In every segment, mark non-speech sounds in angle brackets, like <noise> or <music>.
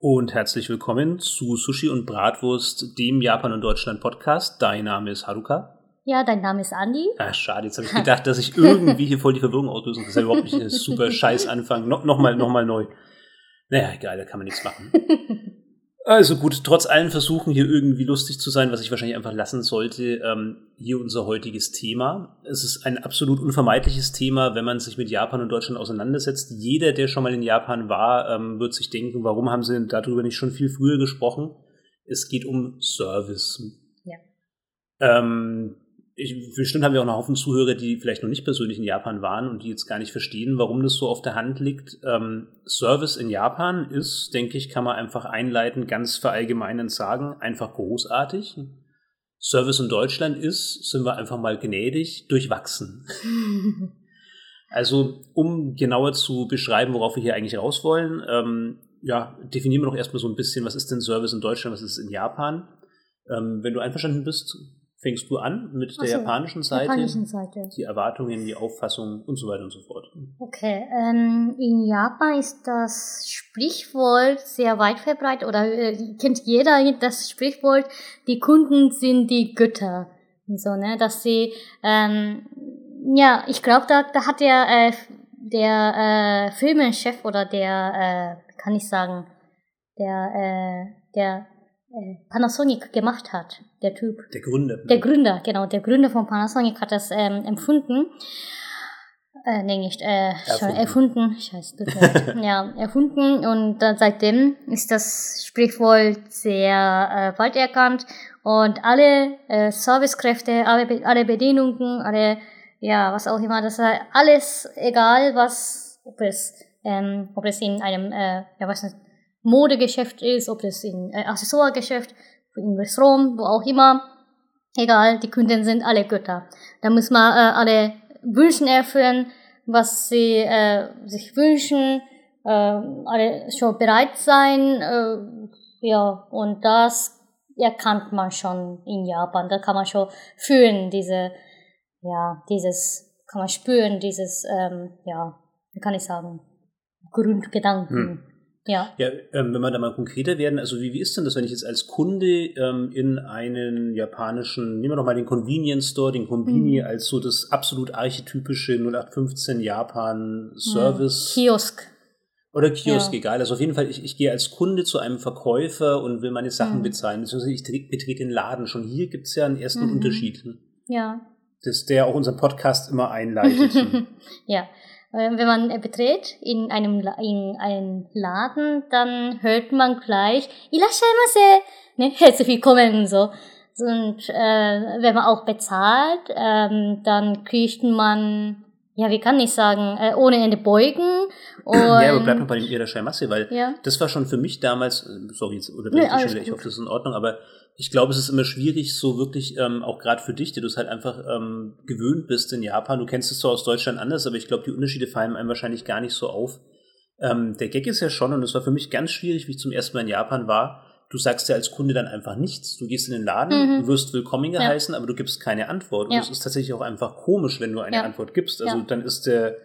Und herzlich willkommen zu Sushi und Bratwurst, dem Japan und Deutschland Podcast. Dein Name ist Haruka. Ja, dein Name ist Andi. Ah, schade, jetzt habe ich gedacht, dass ich irgendwie hier voll die Verwirrung auslöse. Das ist ja überhaupt nicht ein super <laughs> scheiß Anfang. No, Nochmal, nochmal neu. Naja, egal, da kann man nichts machen. <laughs> Also gut, trotz allen Versuchen hier irgendwie lustig zu sein, was ich wahrscheinlich einfach lassen sollte, ähm, hier unser heutiges Thema. Es ist ein absolut unvermeidliches Thema, wenn man sich mit Japan und Deutschland auseinandersetzt. Jeder, der schon mal in Japan war, ähm, wird sich denken, warum haben sie darüber nicht schon viel früher gesprochen? Es geht um Service. Ja. Ähm, ich, bestimmt haben wir auch einen Haufen Zuhörer, die vielleicht noch nicht persönlich in Japan waren und die jetzt gar nicht verstehen, warum das so auf der Hand liegt. Ähm, Service in Japan ist, denke ich, kann man einfach einleiten, ganz verallgemeinend sagen, einfach großartig. Service in Deutschland ist, sind wir einfach mal gnädig, durchwachsen. <laughs> also, um genauer zu beschreiben, worauf wir hier eigentlich raus wollen, ähm, ja, definieren wir doch erstmal so ein bisschen, was ist denn Service in Deutschland, was ist in Japan. Ähm, wenn du einverstanden bist, fängst du an mit der so, japanischen Seite, japanischen Seite. die Erwartungen, die Auffassung und so weiter und so fort. Okay, ähm, in Japan ist das Sprichwort sehr weit verbreitet oder äh, kennt jeder das Sprichwort, die Kunden sind die Götter. So, ne, dass sie, ähm, ja, ich glaube, da, da hat der, äh, der äh, Firmenchef oder der, äh, kann ich sagen, der, äh, der äh, Panasonic gemacht hat, der Typ. Der Gründer. Der Gründer, genau, der Gründer von Panasonic hat das ähm, empfunden. Äh, nee, nicht, äh, erfunden. schon erfunden. Scheiße, tut <laughs> ja, erfunden und dann seitdem ist das Sprichwort sehr äh, weit erkannt und alle äh, Servicekräfte, alle, alle Bedienungen, alle, ja, was auch immer, das ist alles egal, was, ob es, ähm, ob es in einem, äh, ja, was nicht, Modegeschäft ist, ob es in äh, Accessoiregeschäft, in Restaurant, wo auch immer. Egal, die Kunden sind alle Götter. Da muss man äh, alle Wünschen erfüllen, was sie äh, sich wünschen, äh, alle schon bereit sein. Äh, ja, und das erkannt man schon in Japan. Da kann man schon fühlen, diese, ja, dieses, kann man spüren, dieses, ähm, ja, wie kann ich sagen, Grundgedanken. Hm. Ja. Ja, ähm, wenn wir da mal konkreter werden, also wie, wie ist denn das, wenn ich jetzt als Kunde ähm, in einen japanischen, nehmen wir doch mal den Convenience Store, den Konbini Mhm. als so das absolut archetypische 0815 Japan Service Kiosk. oder Kiosk, Ja. egal. Also auf jeden Fall, ich, ich gehe als Kunde zu einem Verkäufer und will meine Sachen Mhm. bezahlen. Beziehungsweise ich tre- betrete den Laden. Schon hier gibt's ja einen ersten Mhm. Unterschied, Ja. das, der auch unseren Podcast immer einleitet. <laughs> ja. Äh, Wenn man betritt in einem, in einem Laden, dann hört man gleich, Irashaimase, ne, <laughs> herzlich willkommen so. Und äh, wenn man auch bezahlt, ähm, dann kriegt man, ja, wie kann ich sagen, äh, ohne Ende beugen. Und, <clears throat> ja, aber bleib noch bei dem Irashaimase, weil ja. Das war schon für mich damals, äh, sorry, jetzt oder Nee, ich, schon ich hoffe, das ist in Ordnung, aber ich glaube, es ist immer schwierig, so wirklich, ähm, auch gerade für dich, der du es halt einfach ähm, gewöhnt bist in Japan. Du kennst es zwar aus Deutschland anders, aber ich glaube, die Unterschiede fallen einem wahrscheinlich gar nicht so auf. Ähm, der Gag ist ja schon, und das war für mich ganz schwierig, wie ich zum ersten Mal in Japan war, du sagst ja als Kunde dann einfach nichts. Du gehst in den Laden, Mhm. du wirst willkommen Ja. geheißen, aber du gibst keine Antwort. Ja. Und es ist tatsächlich auch einfach komisch, wenn du eine Ja. Antwort gibst. Also Ja. dann ist der,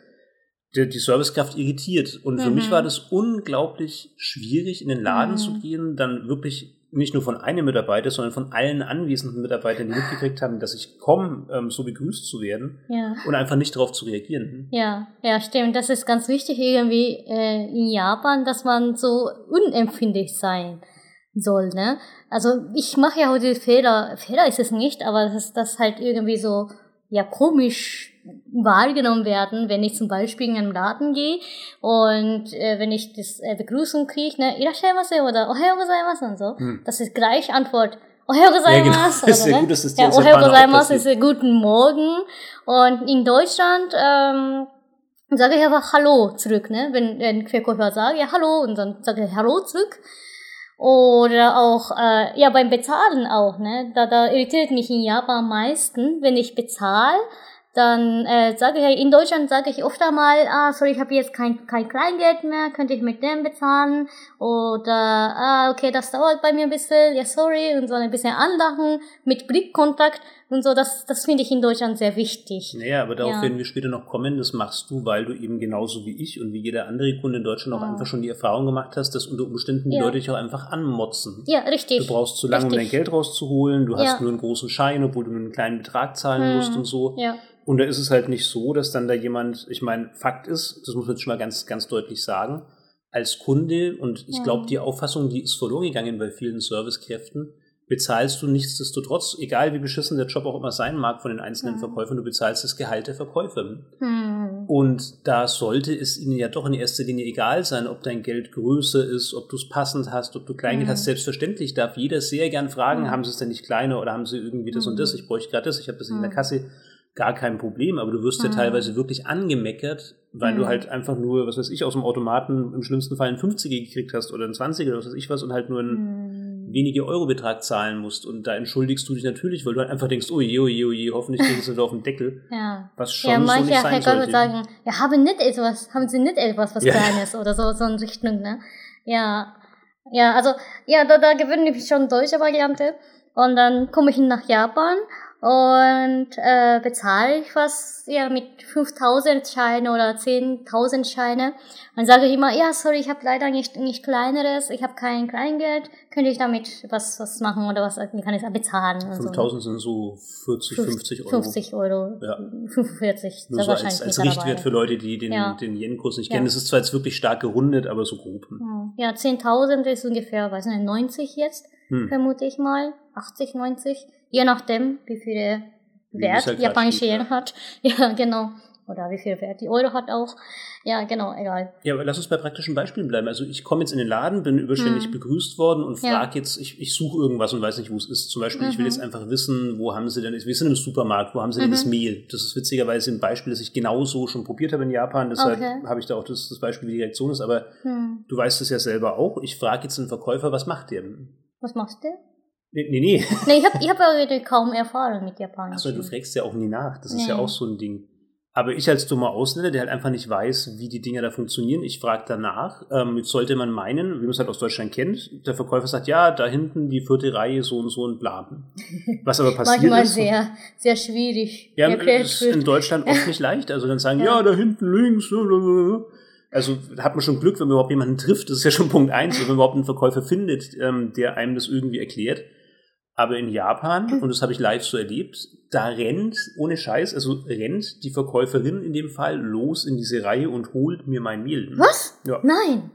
der, die Servicekraft irritiert. Und für Mhm. mich war das unglaublich schwierig, in den Laden Mhm. zu gehen, dann wirklich nicht nur von einem Mitarbeiter, sondern von allen anwesenden Mitarbeitern, die mitgekriegt haben, dass ich komme, ähm, so begrüßt zu werden Ja. und einfach nicht darauf zu reagieren. Ja, ja, stimmt. Das ist ganz wichtig irgendwie äh, in Japan, dass man so unempfindlich sein soll, ne? Also ich mache ja heute Fehler, Fehler ist es nicht, aber dass das halt irgendwie so ja komisch wahrgenommen werden, wenn ich zum Beispiel in einen Laden gehe und äh, wenn ich das äh, Begrüßung kriege, ne, irashaimase oder ohayo gozaimasu und so, Hm. das ist gleich Antwort. Ohayo Ja, genau. gozaimasu. Das <laughs> ist oder, ja ne? gut, dass das dir Ja, als Ohayo Japaner auch gozaimasu ist äh, guten Morgen. Und in Deutschland ähm, sage ich einfach Hallo zurück, ne? Wenn ein Verkäufer sagt, ja Hallo, und dann sage ich Hallo zurück. Oder auch, äh, ja, beim Bezahlen auch, ne? Da, da irritiert mich in Japan am meisten, wenn ich bezahle, dann äh, sage ich, in Deutschland sage ich oft einmal, ah, sorry, ich habe jetzt kein, kein Kleingeld mehr, könnte ich mit dem bezahlen? Oder, ah, okay, das dauert bei mir ein bisschen, ja, sorry, und so ein bisschen anlachen mit Blickkontakt und so, das, das finde ich in Deutschland sehr wichtig. Naja, aber darauf Ja. werden wir später noch kommen. Das machst du, weil du eben genauso wie ich und wie jeder andere Kunde in Deutschland auch Ja. einfach schon die Erfahrung gemacht hast, dass unter Umständen die Ja. Leute dich auch einfach anmotzen. Ja, richtig. Du brauchst zu lange, um dein Richtig. Geld rauszuholen. Du hast nur einen großen Schein, obwohl du nur einen kleinen Betrag zahlen Hm. musst und so. Ja, Und da ist es halt nicht so, dass dann da jemand, ich meine, Fakt ist, das muss man jetzt schon mal ganz, ganz deutlich sagen, als Kunde, und ich glaube, die Auffassung, die ist verloren gegangen bei vielen Servicekräften, bezahlst du nichtsdestotrotz, egal wie beschissen der Job auch immer sein mag von den einzelnen Ja. Verkäufern, du bezahlst das Gehalt der Verkäufer. hm. Und da sollte es ihnen ja doch in erster Linie egal sein, ob dein Geld größer ist, ob du es passend hast, ob du Kleingeld Mhm. hast. Selbstverständlich darf jeder sehr gern fragen, Mhm. haben sie es denn nicht kleiner oder haben sie irgendwie das und das? Mhm. Ich bräuchte gerade das, ich habe das in der Mhm. Kasse. Gar kein Problem, aber du wirst ja Mhm. teilweise wirklich angemeckert, weil du Mhm. halt einfach nur, was weiß ich, aus dem Automaten im schlimmsten Fall einen 50er gekriegt hast oder einen 20er oder was weiß ich was und halt nur einen Hm. wenige Euro-Betrag zahlen musst. Und da entschuldigst du dich natürlich, weil du halt einfach denkst, oje, oje, oje, hoffentlich kriegst du auf den Deckel. <laughs> Ja. Was schon Ja, so manche nicht sein sollte. sagen, ja, haben nicht etwas, haben sie nicht etwas was Ja. Kleines oder so, so in Richtung, ne? Ja. Ja, also, ja, da, da gewöhne ich schon deutsche Variante. Und dann komme ich nach Japan und äh, bezahle ich was ja mit 5000 Scheine oder 10.000 Scheine. Dann sage ich immer, ja, sorry, ich habe leider nicht, nicht kleineres, ich habe kein Kleingeld, könnte ich damit was, was machen oder was kann ich bezahlen? und so. 5000 sind so 40, 50 Euro. 50 Euro. Ja. 45. Nur so als, als Richtwert für Leute, die den, Ja. den Yen-Kurs nicht kennen. Das ist zwar jetzt wirklich stark gerundet, aber so grob. Ja, 10.000 ist ungefähr, weiß nicht, 90 jetzt, Hm. vermute ich mal. 80, 90. Je nachdem, wie viel Wie Wert halt japanische Yen hat. <laughs> Ja, genau. Oder wie viel Wert die Euro hat auch. Ja, genau, egal. Ja, aber lass uns bei praktischen Beispielen bleiben. Also ich komme jetzt in den Laden, bin überständig Hm. begrüßt worden und Ja. frage jetzt, ich, ich suche irgendwas und weiß nicht, wo es ist. Zum Beispiel, ich will Mhm. jetzt einfach wissen, wo haben sie denn, wir sind im Supermarkt, wo haben sie denn Mhm. das Mehl? Das ist witzigerweise ein Beispiel, das ich genauso schon probiert habe in Japan, deshalb Okay. habe ich da auch das, das Beispiel, wie die Reaktion ist, aber Hm. du weißt es ja selber auch. Ich frage jetzt einen Verkäufer, was macht der? Was machst du? Nee, nee. Nee, ich habe ich hab ja kaum Erfahrung mit Japanisch. Achso, du fragst ja auch nie nach. Das ist ja Nee. auch so ein Ding. Aber ich als dummer Ausländer, der halt einfach nicht weiß, wie die Dinger da funktionieren, ich frage danach. Ähm, jetzt sollte man meinen, wie man es halt aus Deutschland kennt, der Verkäufer sagt, ja, da hinten die vierte Reihe, so und so und bla. <laughs> Was aber passiert Manchmal ist. sehr, sehr schwierig. ja, ist in. Deutschland oft nicht leicht. Also dann sagen, <laughs> ja, Ja. da hinten links. blablabla. Also hat man schon Glück, wenn man überhaupt jemanden trifft. Das ist ja schon Punkt eins, wenn man überhaupt einen Verkäufer findet, ähm, der einem das irgendwie erklärt. Aber in Japan, und das habe ich live so erlebt, da rennt, ohne Scheiß, also rennt die Verkäuferin in dem Fall los in diese Reihe und holt mir mein Mehl. Was? Ja. Nein.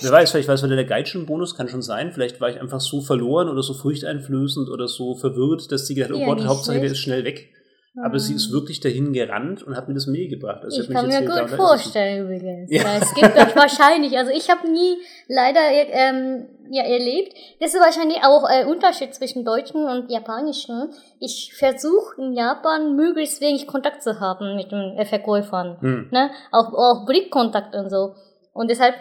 Wer weiß, vielleicht war es wieder der Geitschen-Bonus, kann schon sein. Vielleicht war ich einfach so verloren oder so furchteinflößend oder so verwirrt, dass sie gedacht hat, oh Gott, Hauptsache der schlecht. ist schnell weg. Aber sie ist wirklich dahin gerannt und hat mir das Mehl gebracht. Also Ich kann mir gut vorstellen übrigens. Ja. Es gibt das wahrscheinlich. Also ich habe nie leider ähm, ja, erlebt. Das ist wahrscheinlich auch äh, Unterschied zwischen Deutschen und Japanischen. Ich versuche in Japan möglichst wenig Kontakt zu haben mit den äh, Verkäufern. Hm. Ne? Auch, auch Blickkontakt und so. Und deshalb,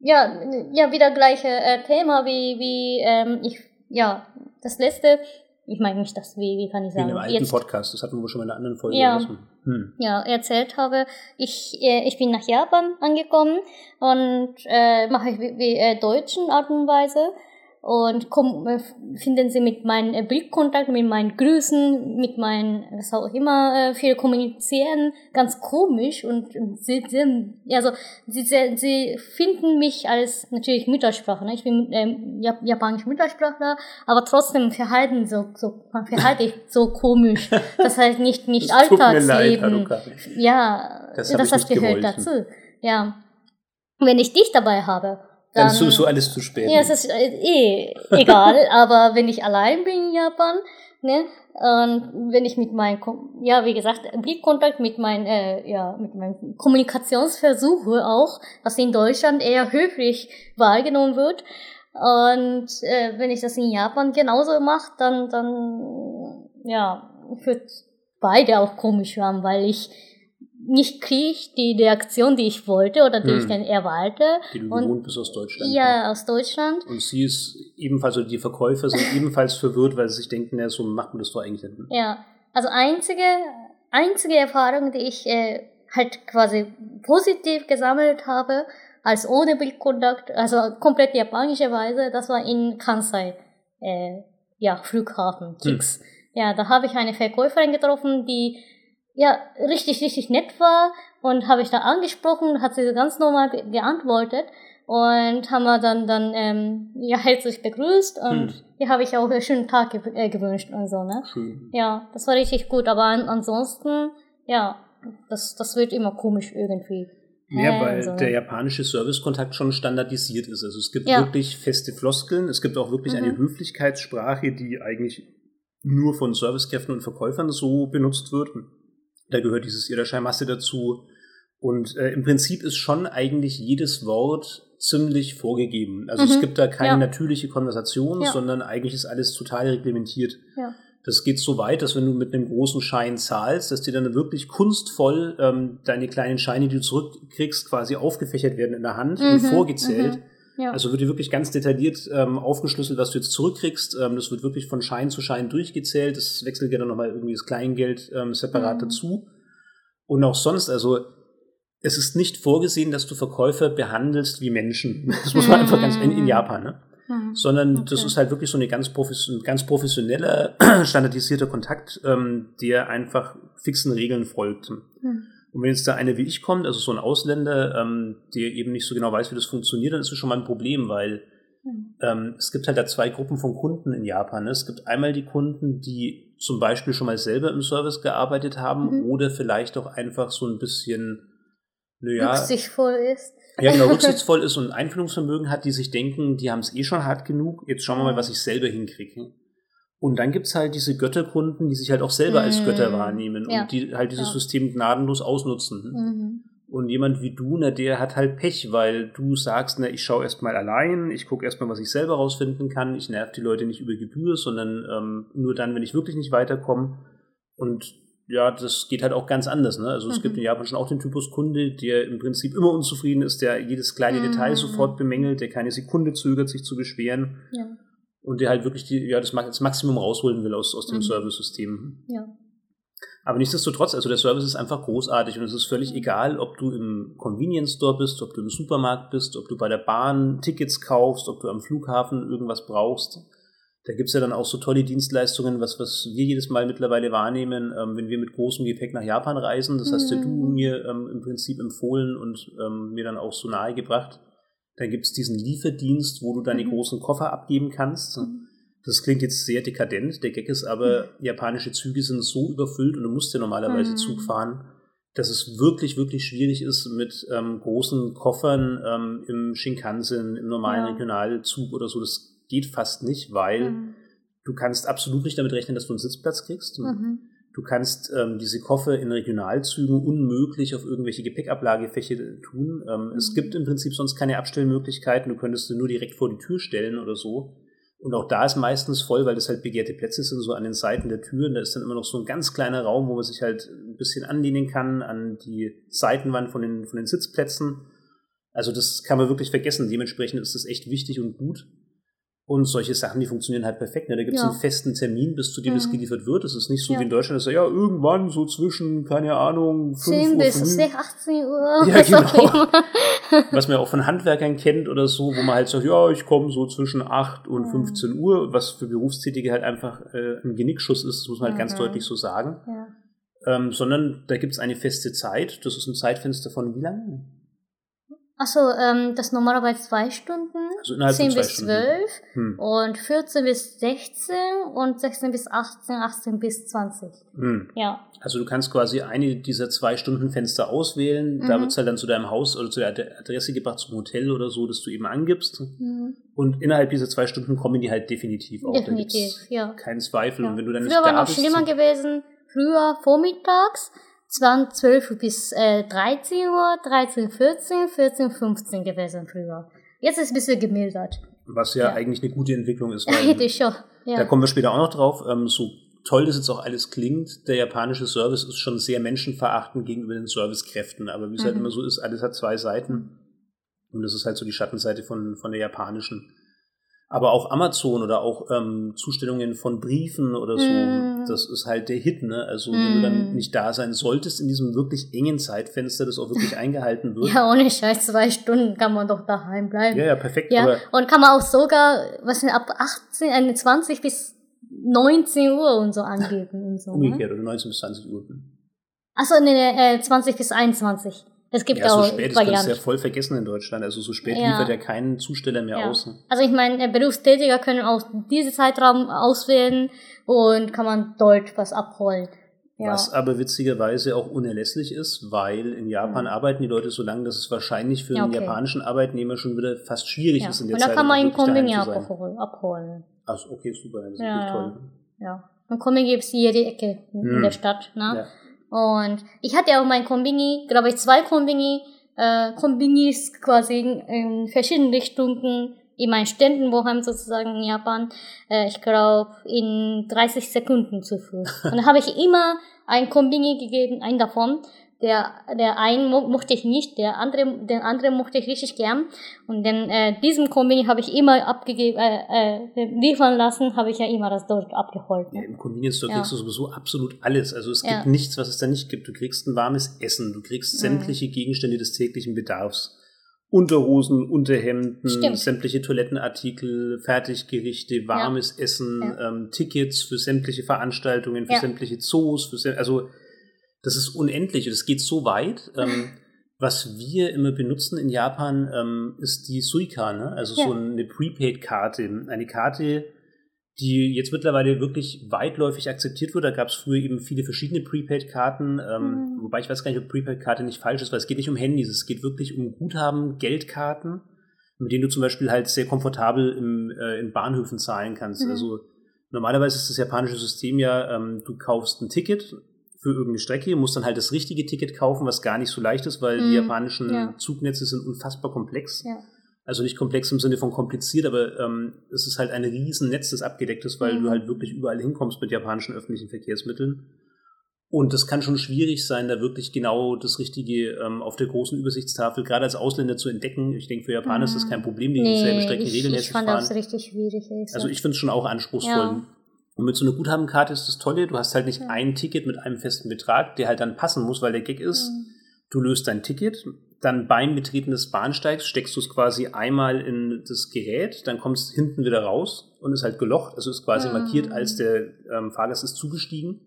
ja, ja wieder gleiche äh, Thema wie, wie ähm, ich, ja, das letzte, ich meine nicht das wie, wie kann ich Wie in sagen, einem alten jetzt Podcast, das hatten wir schon mal in einer anderen Folge. Ja. Hm. ja, erzählt habe, ich, äh, ich bin nach Japan angekommen und äh, mache ich wie, wie äh, deutschen Art und Weise und komm, äh, finden sie mit meinem äh, Blickkontakt, mit meinen Grüßen, mit meinen, was auch immer, äh, viel kommunizieren, ganz komisch und, und sie, sie, also, sie, sie, finden mich als natürlich Muttersprache, ne? ich bin ähm, Jap japanisch Muttersprachler, aber trotzdem verhalten so, so verhalte ich so komisch, <laughs> das heißt nicht, nicht Das leid, Alltagsleben. Haruka. Ja, Das das, das gehört gewollt. dazu. Ja. Wenn ich dich dabei habe, Dann dann. ist sowieso alles zu spät. ja, es ist äh, eh egal, <laughs> aber wenn ich allein bin in Japan, ne, und wenn ich mit meinem, ja, wie gesagt, Blickkontakt mit meinen, äh, ja, mit meinen Kommunikationsversuche auch, was in Deutschland eher höflich wahrgenommen wird. Und äh, wenn ich das in Japan genauso mache, dann, dann, ja, wird beide auch komisch haben, weil ich nicht kriege die Reaktion, die ich wollte oder die Hm. ich dann erwarte. die du gewohnt bist aus Deutschland. Ja, aus Deutschland. Und sie ist ebenfalls, oder die Verkäufer sind ebenfalls verwirrt, weil sie sich denken, ja, so macht man das doch eigentlich nicht. Ja, also einzige, einzige Erfahrung, die ich äh, halt quasi positiv gesammelt habe, als ohne Bildkontakt, also komplett japanische Weise, das war in Kansai, äh, ja, Flughafen, Kicks. Hm. Ja, da habe ich eine Verkäuferin getroffen, die ja richtig, richtig nett war und habe ich da angesprochen, hat sie ganz normal geantwortet und haben wir dann dann ähm, ja herzlich begrüßt und hm. hier habe ich auch einen schönen Tag ge äh, gewünscht und so ne Schön. ja das war richtig gut aber an ansonsten ja das das wird immer komisch irgendwie ja, weil so. der japanische Servicekontakt schon standardisiert ist. Also es gibt ja. wirklich feste Floskeln, es gibt auch wirklich mhm. eine Höflichkeitssprache, die eigentlich nur von Servicekräften und Verkäufern so benutzt wird. Da gehört dieses Irashai-Masse dazu. Und äh, im Prinzip ist schon eigentlich jedes Wort ziemlich vorgegeben. Also mhm. es gibt da keine ja. natürliche Konversation, ja. sondern eigentlich ist alles total reglementiert. Ja. Das geht so weit, dass wenn du mit einem großen Schein zahlst, dass dir dann wirklich kunstvoll ähm, deine kleinen Scheine, die du zurückkriegst, quasi aufgefächert werden in der Hand mhm. und vorgezählt. Mhm. Ja. Also wird dir wirklich ganz detailliert ähm, aufgeschlüsselt, was du jetzt zurückkriegst. Ähm, das wird wirklich von Schein zu Schein durchgezählt. Das wechselt ja dann nochmal irgendwie das Kleingeld ähm, separat mhm. dazu. Und auch sonst, also es ist nicht vorgesehen, dass du Verkäufer behandelst wie Menschen. <laughs> Das muss man einfach ganz in, in Japan, ne? Mhm. Sondern okay. das ist halt wirklich so eine ganz, profession ganz professionelle, <clears throat> standardisierter Kontakt, ähm, der einfach fixen Regeln folgt. Mhm. Und wenn jetzt da eine wie ich kommt, also so ein Ausländer, ähm, der eben nicht so genau weiß, wie das funktioniert, dann ist das schon mal ein Problem, weil mhm. ähm, es gibt halt da zwei Gruppen von Kunden in Japan. Ne? Es gibt einmal die Kunden, die zum Beispiel schon mal selber im Service gearbeitet haben mhm. oder vielleicht auch einfach so ein bisschen naja, rücksichtsvoll ist. Ja, genau, <laughs> rücksichtsvoll ist und Einfühlungsvermögen hat, die sich denken, die haben es eh schon hart genug, jetzt schauen wir mal, was ich selber hinkriege. Und dann gibt's halt diese Götterkunden, die sich halt auch selber als Götter mhm. wahrnehmen ja. und die halt dieses ja. System gnadenlos ausnutzen. Mhm. Und jemand wie du, na, der hat halt Pech, weil du sagst, na, ich schaue erstmal allein, ich gucke erstmal, was ich selber rausfinden kann, ich nerv die Leute nicht über Gebühr, sondern ähm, nur dann, wenn ich wirklich nicht weiterkomme. Und ja, das geht halt auch ganz anders. Ne? Also mhm. es gibt mhm. in Japan schon auch den Typus Kunde, der im Prinzip immer unzufrieden ist, der jedes kleine mhm. Detail sofort bemängelt, der keine Sekunde zögert, sich zu beschweren. Ja. Und der halt wirklich die, ja, das, das Maximum rausholen will aus, aus dem mhm. Service-System. Ja. Aber nichtsdestotrotz, also der Service ist einfach großartig und es ist völlig egal, ob du im Convenience Store bist, ob du im Supermarkt bist, ob du bei der Bahn Tickets kaufst, ob du am Flughafen irgendwas brauchst. Da gibt's ja dann auch so tolle Dienstleistungen, was, was wir jedes Mal mittlerweile wahrnehmen, ähm, wenn wir mit großem Gepäck nach Japan reisen. Das hast ja du mhm. mir ähm, im Prinzip empfohlen und ähm, mir dann auch so nahegebracht. Da gibt's diesen Lieferdienst, wo du deine mhm. großen Koffer abgeben kannst. Mhm. Das klingt jetzt sehr dekadent. Der Gag ist aber, mhm. japanische Züge sind so überfüllt und du musst ja normalerweise mhm. Zug fahren, dass es wirklich, wirklich schwierig ist, mit ähm, großen Koffern ähm, im Shinkansen, im normalen ja. Regionalzug oder so. Das geht fast nicht, weil mhm. du kannst absolut nicht damit rechnen, dass du einen Sitzplatz kriegst. Mhm. Du kannst ähm, diese Koffer in Regionalzügen unmöglich auf irgendwelche Gepäckablagefäche tun. Ähm, mhm. Es gibt im Prinzip sonst keine Abstellmöglichkeiten. Du könntest sie nur direkt vor die Tür stellen oder so. Und auch da ist meistens voll, weil das halt begehrte Plätze sind, so an den Seiten der Türen. Da ist dann immer noch so ein ganz kleiner Raum, wo man sich halt ein bisschen anlehnen kann an die Seitenwand von den, von den Sitzplätzen. Also das kann man wirklich vergessen. Dementsprechend ist das echt wichtig und gut. Und solche Sachen, die funktionieren halt perfekt. Ne? Da gibt es ja. einen festen Termin, bis zu dem mhm. es geliefert wird. Es ist nicht so ja. wie in Deutschland, dass ja irgendwann so zwischen, keine Ahnung, 5 Uhr bis früh. 18 Uhr. Ja, genau. <laughs> was man auch von Handwerkern kennt oder so, wo man halt sagt, ja, ich komme so zwischen 8 und mhm. 15 Uhr, was für Berufstätige halt einfach äh, ein Genickschuss ist, das muss man halt mhm. ganz deutlich so sagen. Ja. Ähm, sondern da gibt es eine feste Zeit. Das ist ein Zeitfenster von wie lange? Achso, ähm, das normalerweise zwei Stunden, also 10 bis 12 hm. und 14 bis 16 und 16 bis 18, 18 bis 20. Hm. Ja. Also du kannst quasi eine dieser zwei Stunden Fenster auswählen, mhm. da wird es halt dann zu deinem Haus oder zu der Adresse gebracht, zum Hotel oder so, das du eben angibst. Mhm. Und innerhalb dieser zwei Stunden kommen die halt definitiv auch. Definitiv, ja. Kein Zweifel. Ja. Und wenn du dann Früher nicht da war noch schlimmer gewesen, früher vormittags, 12 bis äh, 13 Uhr, 13, 14, 14, 15 gewesen früher. Jetzt ist es ein bisschen gemildert. Was ja, ja. eigentlich eine gute Entwicklung ist. <laughs> Weil, schon. Ja. Da kommen wir später auch noch drauf. Ähm, so toll das jetzt auch alles klingt, der japanische Service ist schon sehr menschenverachtend gegenüber den Servicekräften. Aber wie es halt mhm. halt immer so ist, alles hat zwei Seiten. Und das ist halt so die Schattenseite von, von der japanischen. Aber auch Amazon oder auch ähm, Zustellungen von Briefen oder so, Mm. Das ist halt der Hit, ne? Also wenn du dann Mm. nicht da sein solltest in diesem wirklich engen Zeitfenster, das auch wirklich <laughs> eingehalten wird. Ja, ohne Scheiß, zwei Stunden kann man doch daheim bleiben. ja, ja, perfekt. Ja, und kann man auch sogar, was denn, ab 18, äh, 20 bis 19 Uhr und so angeben und so. Ne? umgekehrt oder 19 bis 20 Uhr. Achso, nee, nee, äh, 20 bis 21. Es gibt Ja, so auch spät, das kannst du ja Varianten. voll vergessen in Deutschland. Also so spät Ja. liefert ja kein Zusteller mehr Ja. aus. Ne? Also ich meine, äh, Berufstätiger können auch diesen Zeitraum auswählen und kann man dort was abholen. Ja. Was aber witzigerweise auch unerlässlich ist, weil in Japan Mhm. arbeiten die Leute so lange, dass es wahrscheinlich für einen okay. japanischen Arbeitnmer schon wieder fast schwierig ja. ist in der Und da Zeit. kann man auch im wirklich daheim Kombini abholen. Also okay, super, das ist Ja, wirklich toll. Ja. Und Kombini gibt es jede Ecke in Hm. der Stadt. Ne? Und ich hatte auch mein Kombini, glaube ich, zwei Kombini, äh, Kombinis quasi in, in verschiedenen Richtungen in meinen Ständenwohnheim sozusagen in Japan. Äh, ich glaube, in 30 Sekunden zu Fuß. <laughs> Und da habe ich immer ein Kombini gegeben, einen davon. Der, der einen mo mochte ich nicht, der andere, den anderen mochte ich richtig gern. Und den, äh, diesem Kombini habe ich immer abgegeben, äh, äh, liefern lassen, habe ich ja immer das dort abgeholt. Ja, Ne? Im Convenience Store Ja. kriegst du sowieso absolut alles. Also es gibt Ja. nichts, was es da nicht gibt. Du kriegst ein warmes Essen, du kriegst Mhm. sämtliche Gegenstände des täglichen Bedarfs. Unterhosen, Unterhemden, Stimmt. sämtliche Toilettenartikel, Fertiggerichte, warmes Essen, Ja. ähm, Tickets für sämtliche Veranstaltungen, für Ja. sämtliche Zoos, für säm also das ist unendlich und es geht so weit. Ähm, was wir immer benutzen in Japan, ähm, ist die Suica, ne? also Ja. so eine Prepaid-Karte. Eine Karte, die jetzt mittlerweile wirklich weitläufig akzeptiert wird. Da gab es früher eben viele verschiedene Prepaid-Karten, ähm, Mhm. wobei ich weiß gar nicht, ob Prepaid-Karte nicht falsch ist, weil es geht nicht um Handys, es geht wirklich um Guthaben, Geldkarten, mit denen du zum Beispiel halt sehr komfortabel im, äh, in Bahnhöfen zahlen kannst. Mhm. Also normalerweise ist das japanische System ja, ähm, du kaufst ein Ticket für irgendeine Strecke, musst dann halt das richtige Ticket kaufen, was gar nicht so leicht ist, weil Mhm, die japanischen ja. Zugnetze sind unfassbar komplex. Ja. Also nicht komplex im Sinne von kompliziert, aber ähm, es ist halt ein riesen Netz, das abgedeckt ist, weil Mhm. du halt wirklich überall hinkommst mit japanischen öffentlichen Verkehrsmitteln. Und das kann schon schwierig sein, da wirklich genau das Richtige ähm, auf der großen Übersichtstafel, gerade als Ausländer zu entdecken. Ich denke, für Japaner ist das Mhm. kein Problem, die dieselben Nee, Strecken ich, regelmäßig ich fand fahren. das richtig schwierig. so. Also ich finde es schon auch anspruchsvoll. Ja. Und mit so einer Guthabenkarte ist das Tolle, du hast halt nicht Ja. ein Ticket mit einem festen Betrag, der halt dann passen muss, weil der Gag ist, Mhm. Du löst dein Ticket, dann beim Betreten des Bahnsteigs steckst du es quasi einmal in das Gerät, dann kommst hinten wieder raus und ist halt gelocht, also ist quasi Mhm. markiert, als der ähm, Fahrgast ist zugestiegen.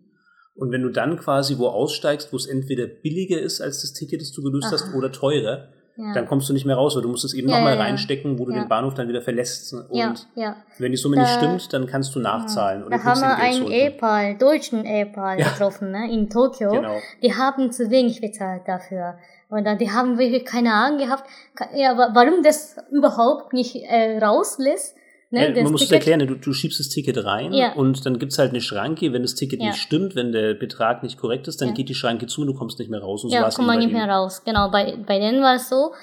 Und wenn du dann quasi wo aussteigst, wo es entweder billiger ist als das Ticket, das du gelöst hast, Aha. oder teurer, ja. dann kommst du nicht mehr raus, weil du musst es eben Ja, nochmal ja, reinstecken, wo du den Bahnhof dann wieder verlässt. Und ja, ja. wenn die Summe Da- nicht stimmt, dann kannst du nachzahlen. Oder Da haben wir einen. Ehepaar, deutschen Ehepaar getroffen, ne, in Tokio. Genau. Die haben zu wenig bezahlt dafür. Und dann, die haben wirklich keine Ahnung gehabt, ja, wa- warum das überhaupt nicht äh, rauslässt. Ne, man muss es Ticket. erklären, du, du schiebst das Ticket rein Ja. und dann gibt's halt eine Schranke. Wenn das Ticket Ja. nicht stimmt, wenn der Betrag nicht korrekt ist, dann Ja. geht die Schranke zu und du kommst nicht mehr raus. Und so Ja, kommt man nicht mehr raus. Genau, bei, bei denen war es so.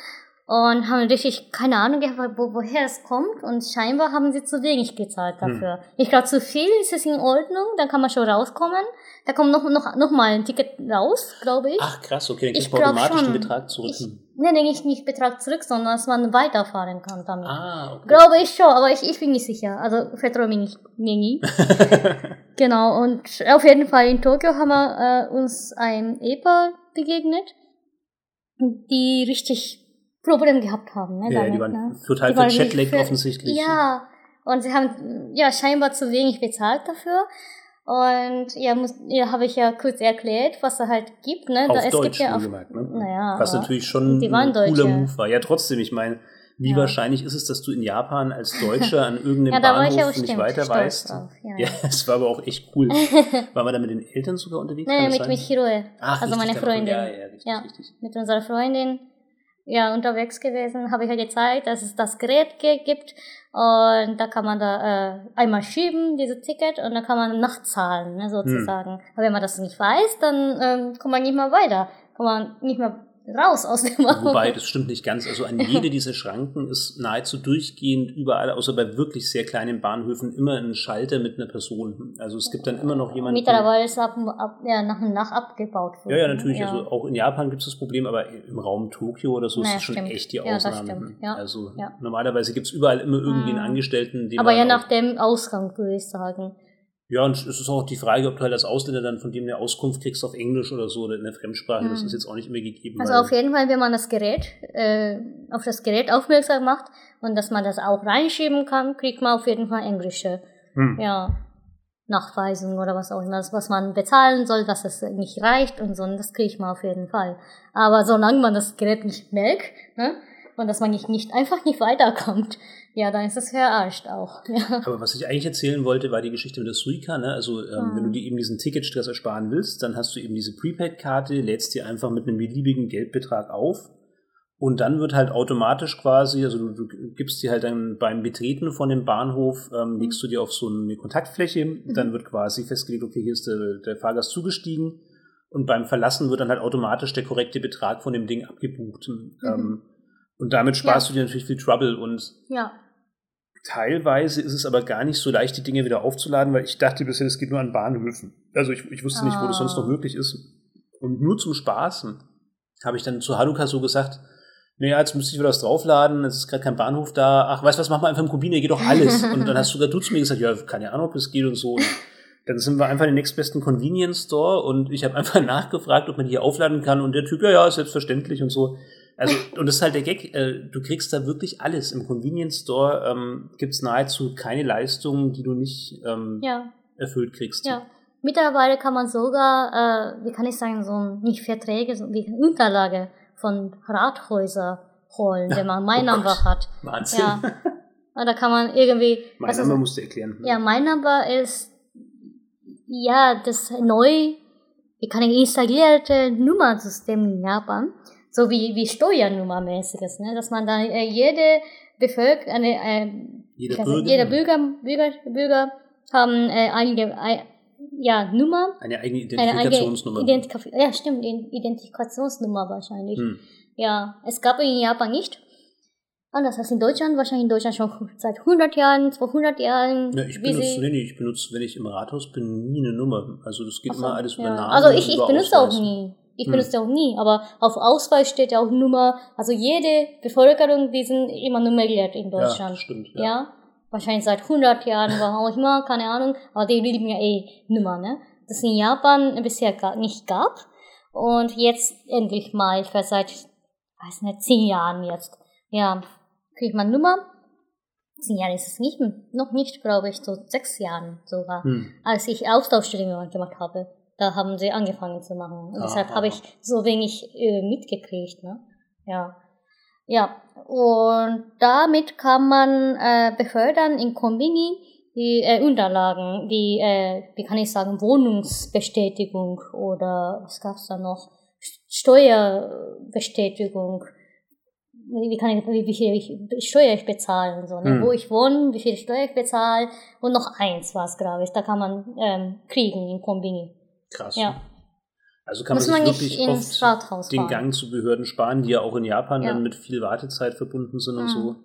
Und haben richtig keine Ahnung gehabt, wo, woher es kommt. Und scheinbar haben sie zu wenig gezahlt Hm. dafür. Ich glaube, zu viel ist es in Ordnung. Dann kann man schon rauskommen. Da kommt noch, noch, noch mal ein Ticket raus, glaube ich. Ach krass, okay, dann Ich kriegt man automatisch schon. den Betrag zurück. Ich, Hm. nee, nee, nicht, nicht Betrag zurück, sondern dass man weiterfahren kann damit. Ah, okay. Glaube ich schon, aber ich, ich bin nicht sicher. Also vertraue mir nicht, mir nie. <laughs> <laughs> genau, und auf jeden Fall in Tokio haben wir äh, uns ein Ehepaar begegnet, die richtig Probleme gehabt haben. Ne, ja, damit, die waren ne? total Die richtig- offensichtlich. Ja, und sie haben ja scheinbar zu wenig bezahlt dafür. Und ja, muss, ja habe ich ja kurz erklärt, was da halt gibt. Ne? Auf da, es Deutsch, gibt ja auf, wohlgemerkt, ne? naja, Was natürlich schon die waren ein cooler. Move war. Ja, trotzdem, ich meine, wie Ja. wahrscheinlich ist es, dass du in Japan als Deutscher an <laughs> irgendeinem Ja, da war Bahnhof ich auch nicht weiter weißt? drauf, ja. Ja, <laughs> es war aber auch echt cool. <laughs> Waren wir da mit den Eltern sogar unterwegs? Das mit, mit Hiroe. Ach, also richtig, meine Freundin. Ja, ja, richtig, Ja. richtig. Mit unserer Freundin ja, unterwegs gewesen, habe ich ja gezeigt, dass es das Gerät ge- gibt und da kann man da äh, einmal schieben, dieses Ticket, und dann kann man nachzahlen, ne, sozusagen. Hm. Aber wenn man das nicht weiß, dann ähm, kommt man nicht mehr weiter. Kann man nicht mehr raus aus dem Bahnhof. Wobei, das stimmt nicht ganz. Also an jede dieser Schranken ist nahezu durchgehend überall, außer bei wirklich sehr kleinen Bahnhöfen, immer ein Schalter mit einer Person. Also es gibt dann immer noch jemanden. Mittlerweile ist ab, ab, ja, nach und nach abgebaut worden. Ja, ja, natürlich. Ja. Also auch in Japan gibt es das Problem, aber im Raum Tokio oder so naja, ist das schon echt die Ausnahme. Ja, das Ja. Also normalerweise gibt es überall immer irgendwie einen hm. Angestellten, den Aber ja nach dem Ausgang, würde ich sagen. Ja, und es ist auch die Frage, ob du halt als Ausländer dann von dem eine Auskunft kriegst auf Englisch oder so oder in der Fremdsprache. Mhm. Das ist jetzt auch nicht immer gegeben. Also auf jeden Fall, wenn man das Gerät, äh, auf das Gerät aufmerksam macht und dass man das auch reinschieben kann, kriegt man auf jeden Fall englische, mhm. ja, Nachweisungen oder was auch immer, was man bezahlen soll, dass es nicht reicht und so, das kriegt man auf jeden Fall. Aber solange man das Gerät nicht merkt, ne, und dass man nicht, nicht einfach nicht weiterkommt, ja, dann ist das verarscht auch. <laughs> Ja. Aber was ich eigentlich erzählen wollte, war die Geschichte mit der Suica. Ne? Also ähm, hm. wenn du dir eben diesen Ticketstress ersparen willst, dann hast du eben diese Prepaid-Karte, lädst die einfach mit einem beliebigen Geldbetrag auf und dann wird halt automatisch quasi, also du, du gibst dir halt dann beim Betreten von dem Bahnhof, ähm, hm. legst du dir auf so eine Kontaktfläche, mhm. dann wird quasi festgelegt, okay, hier ist der, der Fahrgast zugestiegen und beim Verlassen wird dann halt automatisch der korrekte Betrag von dem Ding abgebucht. Mhm. Ähm, und damit sparst ja. du dir natürlich viel Trouble und ja. Teilweise ist es aber gar nicht so leicht, die Dinge wieder aufzuladen, weil ich dachte bisher, das geht nur an Bahnhöfen. Also ich, ich wusste ah. nicht, wo das sonst noch ah. möglich ist. Und nur zum Spaßen habe ich dann zu Hanukkah so gesagt, naja, jetzt müsste ich wieder was draufladen, es ist gerade kein Bahnhof da. Ach, weißt du was, mach mal einfach im Kubine, geht doch alles. <laughs> Und dann hast sogar du zu mir gesagt, ja, keine Ahnung, ob das geht und so. Und dann sind wir einfach in den nächstbesten Convenience Store und ich habe einfach <laughs> nachgefragt, ob man hier aufladen kann und der Typ, ja, ja, selbstverständlich und so. Also, und das ist halt der Gag, äh, du kriegst da wirklich alles. Im Convenience Store ähm, gibt es nahezu keine Leistungen, die du nicht ähm, ja. erfüllt kriegst. Ja. Mittlerweile kann man sogar, äh, wie kann ich sagen, so nicht Verträge, so wie Unterlage von Rathäusern holen, wenn man <laughs> mein oh Number hat. Wahnsinn. Ja. da kann man irgendwie. Mein also, Number musst du erklären. Ja, mein Number ist ja das neu, wie kann ich installierte Nummernsystem in Japan so wie, wie Steuernummermäßiges, ne? dass man da äh, jede Bevölkerung, eine, äh, jeder, Bürger, jeder Bürger, Bürger, Bürger haben äh, einige, ein, ja, Nummer. Eine eigene Identifikationsnummer. Eine Identif ja, stimmt, Identifikationsnummer wahrscheinlich. Hm. Ja, es gab in Japan nicht. Anders als in Deutschland, wahrscheinlich in Deutschland schon seit 100 Jahren, 200 Jahren. Ja, ich benutze, nee, nee, ich benutze, wenn ich im Rathaus bin, nie eine Nummer. Also das geht so, immer alles über ja. Namen. Also ich, ich benutze auch nie. Ich hm. benutze auch nie, aber auf Ausweis steht ja auch Nummer. Also jede Bevölkerung, die sind immer nummeriert in Deutschland. Ja, stimmt. Ja. ja? Wahrscheinlich seit 100 Jahren, <laughs> warum auch immer, keine Ahnung. Aber die lieben ja eh Nummer, ne? Das in Japan bisher gar nicht gab. Und jetzt endlich mal, ich weiß seit, weiß nicht, 10 Jahren jetzt. Ja, kriegt man Nummer. 10 Jahre ist es nicht, noch nicht, glaube ich, so 6 Jahren sogar, hm. als ich Austauschstudien gemacht habe da haben sie angefangen zu machen. Und deshalb habe ich so wenig äh, mitgekriegt. Ne? Ja. Ja, und damit kann man äh, befördern in Kombini die äh, Unterlagen, die, äh, wie kann ich sagen, Wohnungsbestätigung oder was gab's da noch? Steuerbestätigung. Wie kann ich, wie, wie viel ich, Steuer ich bezahle und so, ne? Hm. wo ich wohne, wie viel Steuer ich bezahle und noch eins was, glaube ich, da kann man ähm, kriegen in Kombini. Krass. Ja. Also kann Muss man sich wirklich oft den Gang zu Behörden sparen, die ja auch in Japan ja. dann mit viel Wartezeit verbunden sind mhm. und so.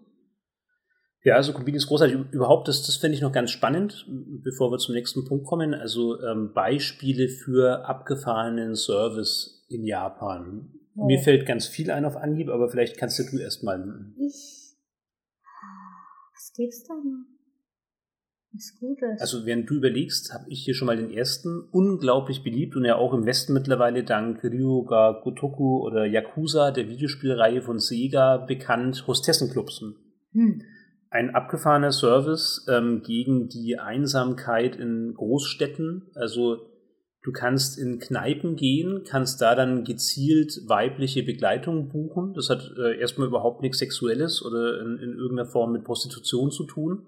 Ja, also Kombini ist großartig. Überhaupt, das, das finde ich noch ganz spannend, bevor wir zum nächsten Punkt kommen. Also ähm, Beispiele für abgefahrenen Service in Japan. Oh. Mir fällt ganz viel ein auf Anhieb, aber vielleicht kannst du erst mal. Ich. Was gibt's da noch? Was Gutes. Also während du überlegst, habe ich hier schon mal den ersten, unglaublich beliebt und ja auch im Westen mittlerweile dank Ryuga Gotoku oder Yakuza, der Videospielreihe von Sega, bekannt, Hostessenclubs. Hm. Ein abgefahrener Service ähm, gegen die Einsamkeit in Großstädten. Also du kannst in Kneipen gehen, kannst da dann gezielt weibliche Begleitung buchen. Das hat äh, erstmal überhaupt nichts Sexuelles oder in, in irgendeiner Form mit Prostitution zu tun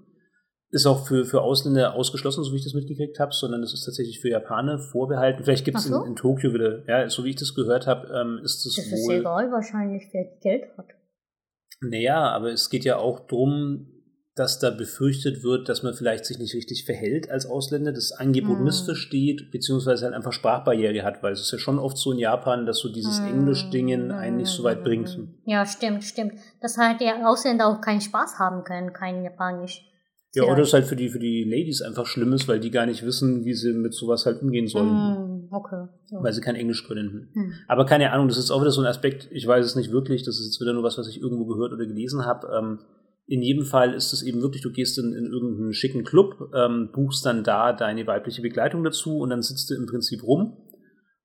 ist auch für, für Ausländer ausgeschlossen, so wie ich das mitgekriegt habe, sondern es ist tatsächlich für Japaner vorbehalten. Vielleicht gibt es so? in, in, Tokio wieder, ja, so wie ich das gehört habe, ähm, ist das, das wohl... Das ist egal wahrscheinlich, wer Geld hat. Naja, aber es geht ja auch drum, dass da befürchtet wird, dass man vielleicht sich nicht richtig verhält als Ausländer, das Angebot Hm. missversteht, beziehungsweise halt einfach Sprachbarriere hat, weil es ist ja schon oft so in Japan, dass so dieses Hm. Englisch-Dingen einen nicht so weit bringt. Ja, stimmt, stimmt. Dass halt die Ausländer auch keinen Spaß haben können, kein Japanisch. Ja, oder Vielleicht. es halt für die, für die Ladies einfach schlimm ist, weil die gar nicht wissen, wie sie mit sowas halt umgehen sollen, Hm, okay. Ja. weil sie kein Englisch können. Hm. Aber keine Ahnung, das ist auch wieder so ein Aspekt, ich weiß es nicht wirklich, das ist jetzt wieder nur was, was ich irgendwo gehört oder gelesen habe. Ähm, in jedem Fall ist es eben wirklich, du gehst in, in irgendeinen schicken Club, ähm, buchst dann da deine weibliche Begleitung dazu und dann sitzt du im Prinzip rum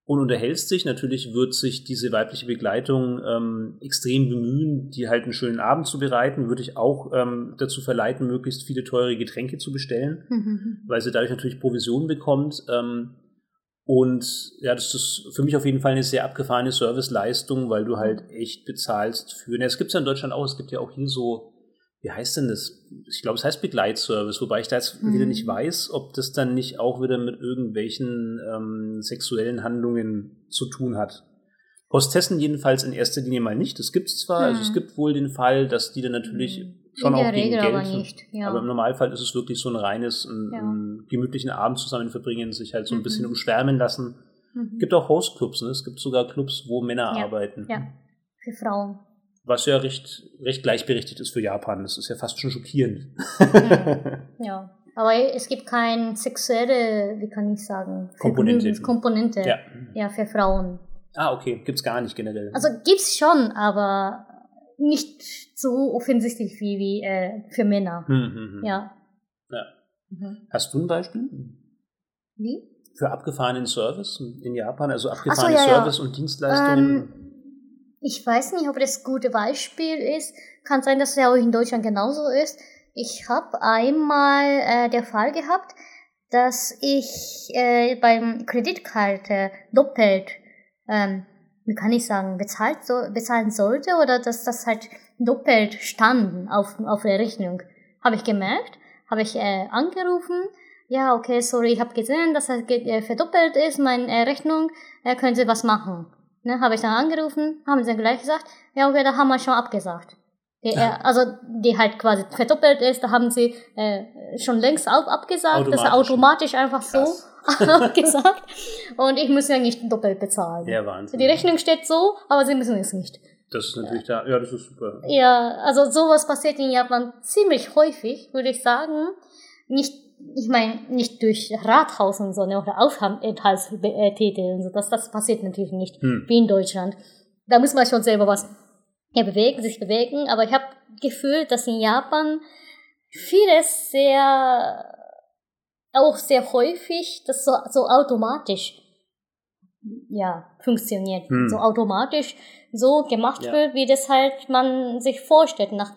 und unterhältst dich. Natürlich wird sich diese weibliche Begleitung ähm, extrem bemühen, dir halt einen schönen Abend zu bereiten, würde ich auch ähm, dazu verleiten, möglichst viele teure Getränke zu bestellen Mhm. weil sie dadurch natürlich Provision bekommt. Ähm, und ja, das ist für mich auf jeden Fall eine sehr abgefahrene Serviceleistung, weil du halt echt bezahlst für. Na, es gibt es ja in Deutschland auch, es gibt ja auch hier so, wie heißt denn das? Ich glaube, es heißt Begleitservice, wobei ich da jetzt Mhm. wieder nicht weiß, ob das dann nicht auch wieder mit irgendwelchen ähm, sexuellen Handlungen zu tun hat. Hostessen jedenfalls in erster Linie mal nicht. Das gibt es zwar, also es Mhm. gibt wohl den Fall, dass die dann natürlich Mhm. schon auch gegen Regel Geld aber nicht. Ja. aber im Normalfall ist es wirklich so ein reines, ein, Ja. einen gemütlichen Abend zusammen verbringen, sich halt so ein Mhm. bisschen umschwärmen lassen. Mhm. Es gibt auch Hostclubs, ne? Es gibt sogar Clubs, wo Männer Ja. arbeiten. Ja, für Frauen. Was ja recht, recht gleichberechtigt ist für Japan. Das ist ja fast schon schockierend. Ja. <laughs> Aber es gibt keine sexuelle, wie kann ich sagen, Komponente. Vergnügenskomponente. ja. ja, für Frauen. Ah, okay. Gibt's gar nicht generell. Also gibt's schon, aber nicht so offensichtlich wie, wie äh, für Männer. Hm, hm, hm. Ja. Ja. Mhm. Hast du ein Beispiel Wie? für abgefahrenen Service in Japan? Also abgefahrene ja, ja. Service und Dienstleistungen? Ähm, ich weiß nicht, ob das ein gutes Beispiel ist. Kann sein, dass es ja auch in Deutschland genauso ist. Ich habe einmal äh, der Fall gehabt, dass ich äh, beim Kreditkarte doppelt, ähm, wie kann ich sagen, bezahlt so, bezahlen sollte oder dass das halt doppelt standen auf, auf der Rechnung. Habe ich gemerkt, habe ich äh, angerufen. Ja, okay, sorry, ich habe gesehen, dass ge- äh, verdoppelt ist, meine äh, Rechnung. Äh, können Sie was machen? Ne, habe ich dann angerufen, haben sie dann gleich gesagt, ja, okay, da haben wir schon abgesagt. Die, äh, also, die halt quasi verdoppelt ist, da haben sie äh, schon längst auch abgesagt, das ist Automatisch. automatisch einfach so Krass. <laughs> abgesagt. Und ich muss ja nicht doppelt bezahlen. Ja, Wahnsinn. Die Rechnung steht so, aber sie müssen es nicht. Das ist natürlich da. Ja, das ist super. Ja, also sowas passiert in Japan ziemlich häufig, würde ich sagen. Nicht, ich meine, nicht durch Rathaus und so, ne, oder Aufenthaltstitel und so. Das, das passiert natürlich nicht, Hm. wie in Deutschland. Da muss man schon selber was ja, bewegen, sich bewegen. Aber ich habe Gefühl, dass in Japan vieles sehr, auch sehr häufig, das so, so automatisch, ja, funktioniert. Hm. So automatisch so gemacht Ja. wird, wie das halt man sich vorstellt, nach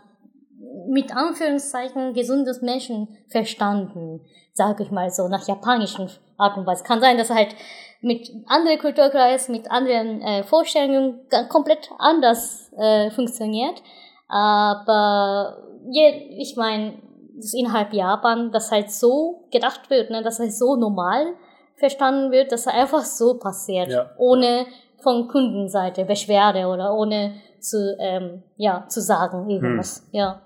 mit Anführungszeichen gesundes Menschenverstanden, sage ich mal so, nach japanischen Art und Weise. Kann sein, dass er halt mit anderen Kulturkreis, mit anderen äh, Vorstellungen komplett anders äh, funktioniert. Aber je, ich meine, das innerhalb Japan, dass halt so gedacht wird, ne, dass halt so normal verstanden wird, dass er einfach so passiert, Ja. ohne von Kundenseite Beschwerde oder ohne zu, ähm, ja, zu sagen irgendwas. Ja.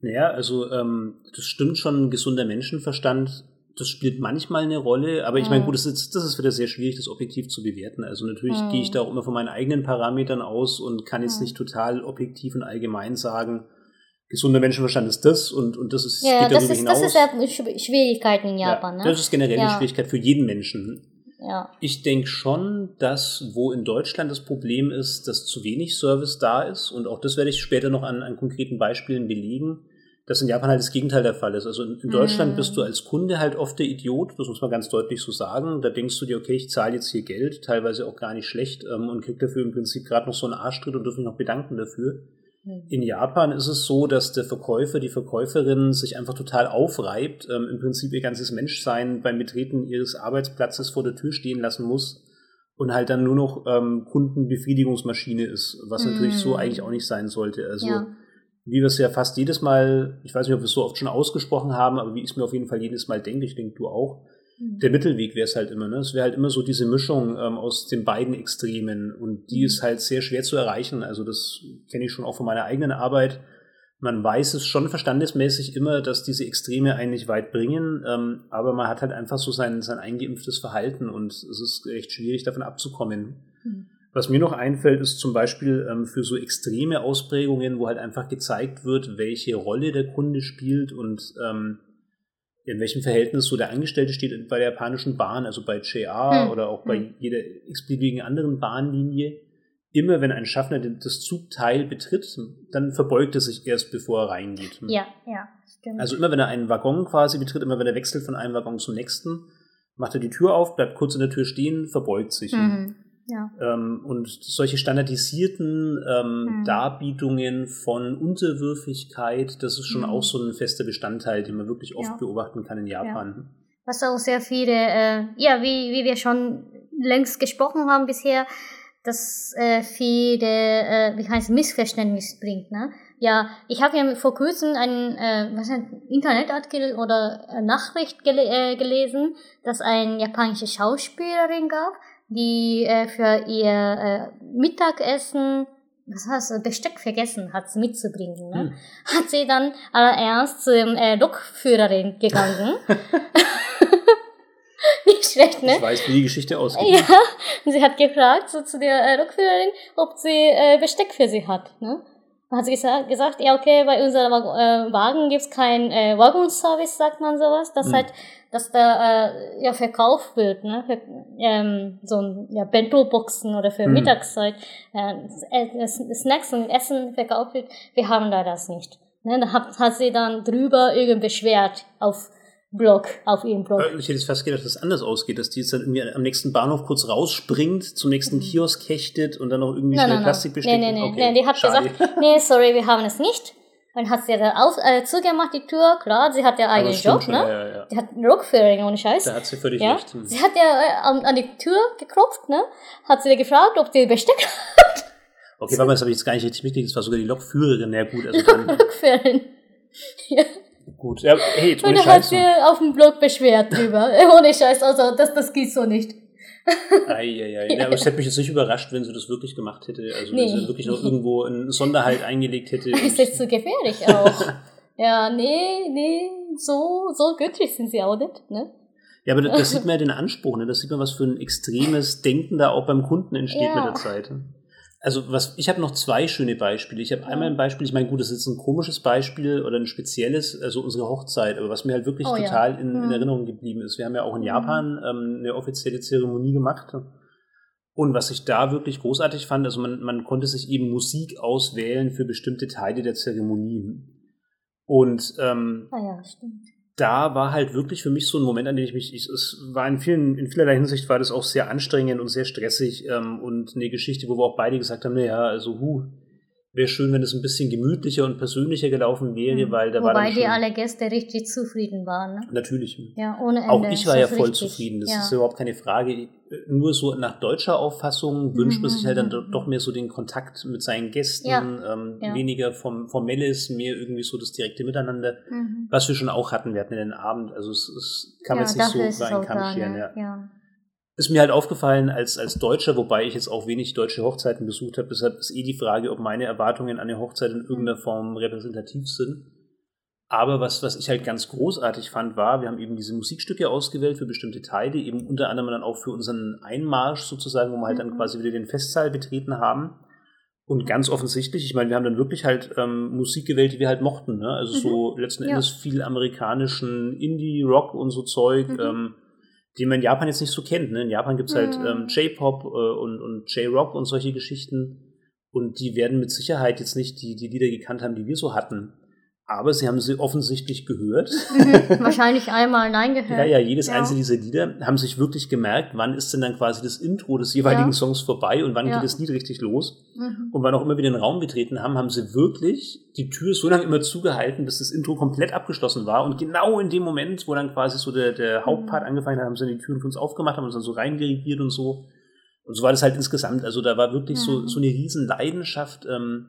Naja, also ähm, das stimmt schon, gesunder Menschenverstand, das spielt manchmal eine Rolle, aber ich meine, Mhm. gut, das ist, das ist wieder sehr schwierig, das objektiv zu bewerten. Also natürlich Mhm. gehe ich da auch immer von meinen eigenen Parametern aus und kann jetzt Mhm. nicht total objektiv und allgemein sagen, gesunder Menschenverstand ist das und, und das ist, Ja, geht das darüber ist, das hinaus. ist ja Schw- Schwierigkeiten in Japan, ja, ne? Das ist generell eine Ja. Schwierigkeit für jeden Menschen. Ja. Ich denke schon, dass wo in Deutschland das Problem ist, dass zu wenig Service da ist und auch das werde ich später noch an, an konkreten Beispielen belegen, dass in Japan halt das Gegenteil der Fall ist. Also in, in Deutschland Mm. bist du als Kunde halt oft der Idiot, das muss man ganz deutlich so sagen. Da denkst du dir, okay, ich zahle jetzt hier Geld, teilweise auch gar nicht schlecht ähm, und krieg dafür im Prinzip gerade noch so einen Arschtritt und dürfen mich noch bedanken dafür. Hm. In Japan ist es so, dass der Verkäufer, die Verkäuferin sich einfach total aufreibt, ähm, im Prinzip ihr ganzes Menschsein beim Betreten ihres Arbeitsplatzes vor der Tür stehen lassen muss und halt dann nur noch ähm, Kundenbefriedigungsmaschine ist, was Mm. natürlich so eigentlich auch nicht sein sollte. Also ja. wie wir es ja fast jedes Mal, ich weiß nicht, ob wir es so oft schon ausgesprochen haben, aber wie ich es mir auf jeden Fall jedes Mal denke, ich denke du auch, Hm. Der Mittelweg wäre es halt immer. Ne? Es wäre halt immer so diese Mischung ähm, aus den beiden Extremen und die ist halt sehr schwer zu erreichen. Also das kenne ich schon auch von meiner eigenen Arbeit. man weiß es schon verstandesmäßig immer, dass diese Extreme eigentlich weit bringen, ähm, aber man hat halt einfach so sein, sein eingeimpftes Verhalten und es ist echt schwierig, davon abzukommen. Mhm. Was mir noch einfällt, ist zum Beispiel ähm, für so extreme Ausprägungen, wo halt einfach gezeigt wird, welche Rolle der Kunde spielt und ähm, in welchem Verhältnis so der Angestellte steht bei der japanischen Bahn, also bei JR hm. oder auch bei hm. jeder x-beliebigen anderen Bahnlinie immer wenn ein Schaffner das Zugteil betritt, dann verbeugt er sich erst, bevor er reingeht. Ja, ja, stimmt. Also immer wenn er einen Waggon quasi betritt, immer wenn er wechselt von einem Waggon zum nächsten, macht er die Tür auf, bleibt kurz in der Tür stehen, verbeugt sich. Mhm. Ja. Ähm, und solche standardisierten ähm, mhm. Darbietungen von Unterwürfigkeit, das ist schon mhm. auch so ein fester Bestandteil, den man wirklich oft ja. beobachten kann in Japan. Ja. Was auch sehr viele, äh, ja, wie, wie wir schon längst gesprochen haben bisher, das äh, viele, äh, wie heißt Missverständnis bringt. Ne? Ja, ich habe ja vor kurzem einen äh, was ein Internetartikel oder äh, Nachricht gele äh, gelesen, dass ein japanische Schauspielerin gab, die äh, für ihr äh, Mittagessen was heißt, Besteck vergessen hat mitzubringen. Ne? Hm. Hat sie dann allererst zur äh, Lokführerin gegangen <laughs> Nicht schlecht, ne? Ich weiß, wie die Geschichte ausgeht. Ja, und sie hat gefragt, so zu der äh, Rückführerin, ob sie äh, Besteck für sie hat, ne? Hat sie gesagt, gesagt ja, okay, bei unserem äh, Wagen gibt's keinen äh, Waggonservice, sagt man sowas, dass hm. halt, dass da äh, ja verkauft wird, ne? Für, ähm, so ein ja, Bento-Boxen oder für hm. Mittagszeit äh, Snacks und Essen verkauft wird. Wir haben da das nicht. Ne? Da hat, hat sie dann drüber irgendwie beschwert auf Blog, auf ihrem Blog. Äh, ich hätte jetzt fast gedacht, dass es anders ausgeht, dass die jetzt dann irgendwie am nächsten Bahnhof kurz rausspringt, zum nächsten mhm. Kiosk hechtet und dann noch irgendwie schnell Plastik bestellt. Nee, nee, nee, okay. nee, die hat Schade. gesagt, nee, sorry, wir haben es nicht. Dann hat sie dann auf, äh, zugemacht, die Tür, klar, sie hat ja eigenen Job, schon, ne? Ja, ja. Die hat einen Rockführing, ohne Scheiß. Da hat sie völlig ja? recht. Hm. Sie hat ja äh, an, an, die Tür geklopft, ne? Hat sie gefragt, ob sie Besteck hat. Okay, warte mal, das habe ich jetzt gar nicht richtig mitgekriegt, das war sogar die Lokführerin, ja gut, also. <laughs> Lokführerin. <laughs> ja. Gut, ja, hey, jetzt Und er hat sich auf dem Blog beschwert drüber. <laughs> ohne Scheiß, also das, das geht so nicht. <laughs> Eieiei. Ja, aber es hätte mich jetzt nicht überrascht, wenn sie das wirklich gemacht hätte. Also nee. wenn sie wirklich noch irgendwo einen Sonderhalt eingelegt hätte. Das <laughs> ist jetzt zu gefährlich auch. ja, nee, nee, so, so göttlich sind sie auch nicht, ne? Ja, aber das, das sieht man ja den Anspruch, ne? Das sieht man, was für ein extremes Denken da auch beim Kunden entsteht ja. mit der Zeit. Also was, ich habe noch zwei schöne Beispiele. Ich habe einmal ein Beispiel, ich meine, gut, das ist ein komisches Beispiel oder ein spezielles, also unsere Hochzeit, aber was mir halt wirklich oh, total ja. in, in, mhm. Erinnerung geblieben ist. Wir haben ja auch in mhm. Japan ähm, eine offizielle Zeremonie gemacht. Und was ich da wirklich großartig fand, also man, man konnte sich eben Musik auswählen für bestimmte Teile der Zeremonie. Und ähm, ah ja, stimmt da war halt wirklich für mich so ein Moment, an dem ich mich, ich, es war in vielen, in vielerlei Hinsicht war das auch sehr anstrengend und sehr stressig ähm, und eine Geschichte, wo wir auch beide gesagt haben, naja, also hu, wäre schön, wenn es ein bisschen gemütlicher und persönlicher gelaufen wäre, mhm. weil da Wobei war dann schon, die alle Gäste richtig zufrieden waren. Ne? Natürlich. Ja, ohne Ende. Auch ich war ja voll richtig. zufrieden, das ja. ist überhaupt keine Frage. Nur so nach deutscher Auffassung wünscht man sich halt dann mhm. doch mehr so den Kontakt mit seinen Gästen, ja. Ähm, ja. weniger vom Formelles, mehr irgendwie so das direkte Miteinander, mhm. was wir schon auch hatten. Wir hatten ja den Abend, also es, es kann man jetzt nicht so über einen Kamm scheren. Ja ist mir halt aufgefallen als, als Deutscher, wobei ich jetzt auch wenig deutsche Hochzeiten besucht habe. Deshalb ist eh die Frage, ob meine Erwartungen an eine Hochzeit in irgendeiner Form repräsentativ sind. Aber was, was ich halt ganz großartig fand, war, wir haben eben diese Musikstücke ausgewählt für bestimmte Teile, eben unter anderem dann auch für unseren Einmarsch sozusagen, wo wir halt dann mhm. quasi wieder den Festsaal betreten haben. Und ganz offensichtlich, ich meine, wir haben dann wirklich halt ähm, Musik gewählt, die wir halt mochten. Ne? Also mhm. so letzten ja. Endes viel amerikanischen Indie-Rock und so Zeug. Mhm. Ähm, den man in Japan jetzt nicht so kennt. Ne? In Japan gibt's halt mhm. ähm, J-Pop äh, und, und J-Rock und solche Geschichten. Und die werden mit Sicherheit jetzt nicht die, die Lieder gekannt haben, die wir so hatten. Aber sie haben sie offensichtlich gehört. Mhm, wahrscheinlich einmal Nein <laughs> gehört. Ja, ja, jedes ja. einzelne dieser Lieder haben sich wirklich gemerkt, wann ist denn dann quasi das Intro des jeweiligen ja. Songs vorbei und wann ja. geht das Lied richtig los. Mhm. Und wann auch immer wir den Raum betreten haben, haben sie wirklich die Tür so lange immer zugehalten, bis das Intro komplett abgeschlossen war. Und genau in dem Moment, wo dann quasi so der, der Hauptpart mhm. angefangen hat, haben sie dann die Türen für uns aufgemacht, haben uns dann so reingerigiert und so. Und so war das halt insgesamt. Also da war wirklich mhm. so, so eine riesen Leidenschaft. Ähm,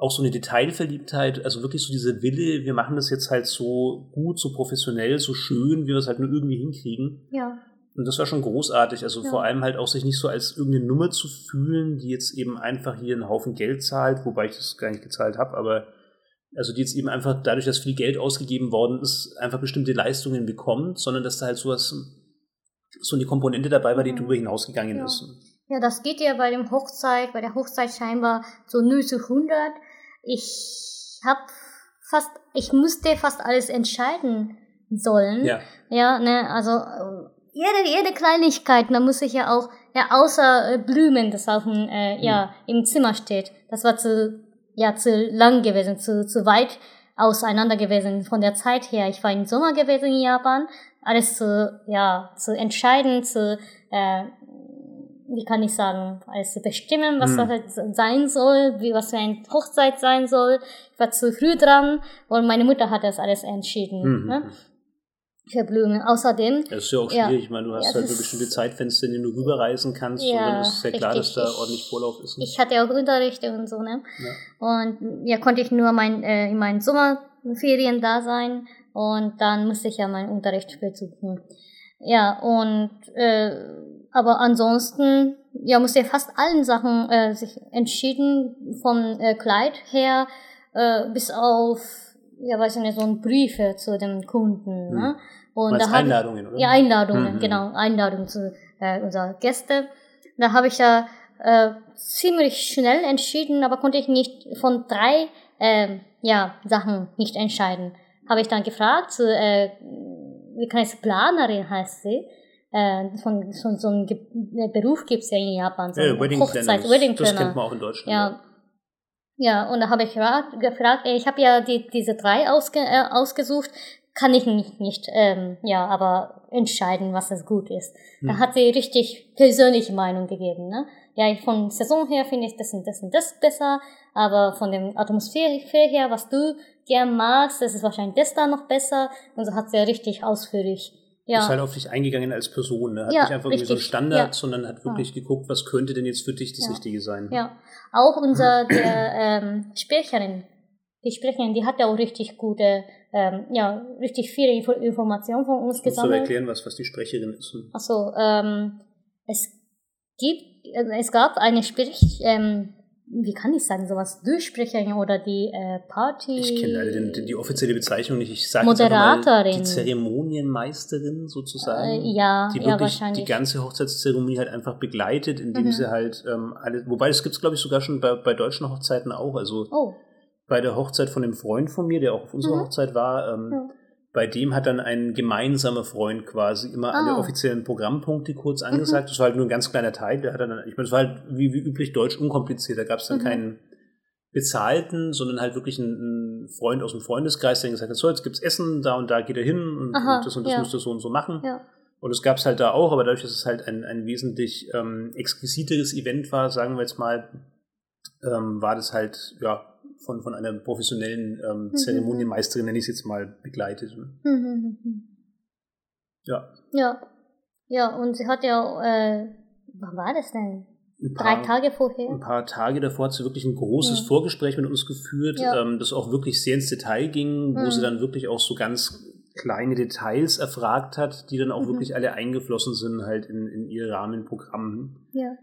auch so eine Detailverliebtheit, also wirklich so diese Wille, wir machen das jetzt halt so gut, so professionell, so schön, wie wir es halt nur irgendwie hinkriegen. Ja. Und das war schon großartig. Also ja. vor allem halt auch sich nicht so als irgendeine Nummer zu fühlen, die jetzt eben einfach hier einen Haufen Geld zahlt, wobei ich das gar nicht gezahlt habe, aber also die jetzt eben einfach dadurch, dass viel Geld ausgegeben worden ist, einfach bestimmte Leistungen bekommt, sondern dass da halt sowas, so eine Komponente dabei war, die darüber hinausgegangen Ja. ist. Ja, das geht ja bei dem Hochzeit, bei der Hochzeit scheinbar so 0 zu 100. Ich hab fast, ich musste fast alles entscheiden sollen. Ja, Ja, ne, also jede, jede Kleinigkeit, da muss ich ja auch, ja, außer äh, Blumen, das auf dem, äh, ja, im Zimmer steht. Das war zu, ja, zu lang gewesen, zu, zu weit auseinander gewesen von der Zeit her. Ich war im Sommer gewesen in Japan, alles zu, ja, zu entscheiden, zu, äh, wie kann ich sagen, alles zu bestimmen, was Hm. das halt sein soll, wie was für eine Hochzeit sein soll. Ich war zu früh dran und meine Mutter hat das alles entschieden. Mhm. Ne? Für Blumen. Außerdem, das ist ja auch Ja. schwierig. Ich meine, du hast Ja, halt nur bestimmte Zeitfenster, in denen du rüberreisen kannst. und Ja, dann ist ja klar, dass da Ich- ordentlich Vorlauf ist. ne? ich hatte auch Unterricht und so, ne? ja. Und ja, konnte ich nur mein, äh, in meinen Sommerferien da sein und dann musste ich ja meinen Unterricht besuchen. Ja, und äh, aber ansonsten ja musste ich fast allen Sachen äh, sich entschieden vom äh, Kleid her äh, bis auf ja weiß ich nicht so ein Briefe zu dem Kunden. Ne? Und da hab ich- Einladungen, oder? ja, Einladungen, Mhm. genau, Einladungen zu äh, unserer Gäste. Da habe ich ja äh, ziemlich schnell entschieden, aber konnte ich nicht von drei ähm, ja, Sachen nicht entscheiden. Habe ich dann gefragt, zu, äh, wie kann ich Planerin heißt sie, äh, von, von so einem Ge äh, Beruf gibt's ja in Japan, so Ja, Wedding Hochzeit, Planner. Wedding Das kennt Planner. man auch in Deutschland. Ja. Ja, und da habe ich gefragt, ich habe ja die, diese drei ausge, äh, ausgesucht, kann ich nicht, nicht ähm, ja, aber entscheiden, was es gut ist. Da Hm. hat sie richtig persönliche Meinung gegeben. Ne? Ja, von Saison her finde ich das und das und das besser, aber von dem Atmosphäre her, was du gern magst, das ist wahrscheinlich das da noch besser. Und so hat sie ja richtig ausführlich. Ja, Ist halt auf dich eingegangen als Person. Ne? Hat Ja, nicht einfach irgendwie so einen richtig. Standard, Ja. sondern hat wirklich geguckt, was könnte denn jetzt für dich das Ja. Richtige sein. Ja, auch unser der ähm, Sprecherin, die Sprecherin, die hat ja auch richtig gute, ähm, ja, richtig viele Info Informationen von uns Musst du aber gesammelt. erklären, was, was die Sprecherin ist. Achso, ähm, es gibt, äh, es gab eine Sprech, ähm, wie kann ich sagen, sowas, Durchsprecherin oder die äh, Party. Ich kenne leider den, die offizielle Bezeichnung nicht. Ich sage einfach mal Moderatorin. die Zeremonienmeisterin sozusagen. Äh, ja, die ja, wirklich wahrscheinlich. die ganze Hochzeitszeremonie halt einfach begleitet, indem Mhm. sie halt ähm, alle, wobei das gibt's glaube ich sogar schon bei, bei deutschen Hochzeiten auch. Also Oh, bei der Hochzeit von einem Freund von mir, der auch auf unserer Mhm. Hochzeit war, ähm, Ja. Bei dem hat dann ein gemeinsamer Freund quasi immer alle Ah. Mhm. offiziellen Programmpunkte kurz angesagt. Das war halt nur ein ganz kleiner Teil. Der hat dann, ich meine, das war halt wie, wie üblich deutsch unkompliziert. Da gab's dann Mhm. keinen bezahlten, sondern halt wirklich einen, einen Freund aus dem Freundeskreis, der gesagt hat, so, jetzt gibt's Essen, da und da geht er hin und, Aha, und das und das ja. müsst ihr so und so machen. ja. Und das gab's halt da auch, aber dadurch, dass es halt ein, ein wesentlich ähm, exquisiteres Event war, sagen wir jetzt mal, ähm, war das halt ja von, von einer professionellen ähm, Mhm. Zeremonienmeisterin, nenne ich es jetzt mal, begleitet. Hm, hm, hm, hm. Ja. Ja. Ja, und sie hat ja, äh, wann war das denn? Ein Drei paar, Tage vorher? ein paar Tage davor hat sie wirklich ein großes Ja. Vorgespräch mit uns geführt, Ja. ähm, das auch wirklich sehr ins Detail ging, wo Mhm. sie dann wirklich auch so ganz kleine Details erfragt hat, die dann auch Mhm. wirklich alle eingeflossen sind halt in, in ihr Rahmenprogramm. Ja.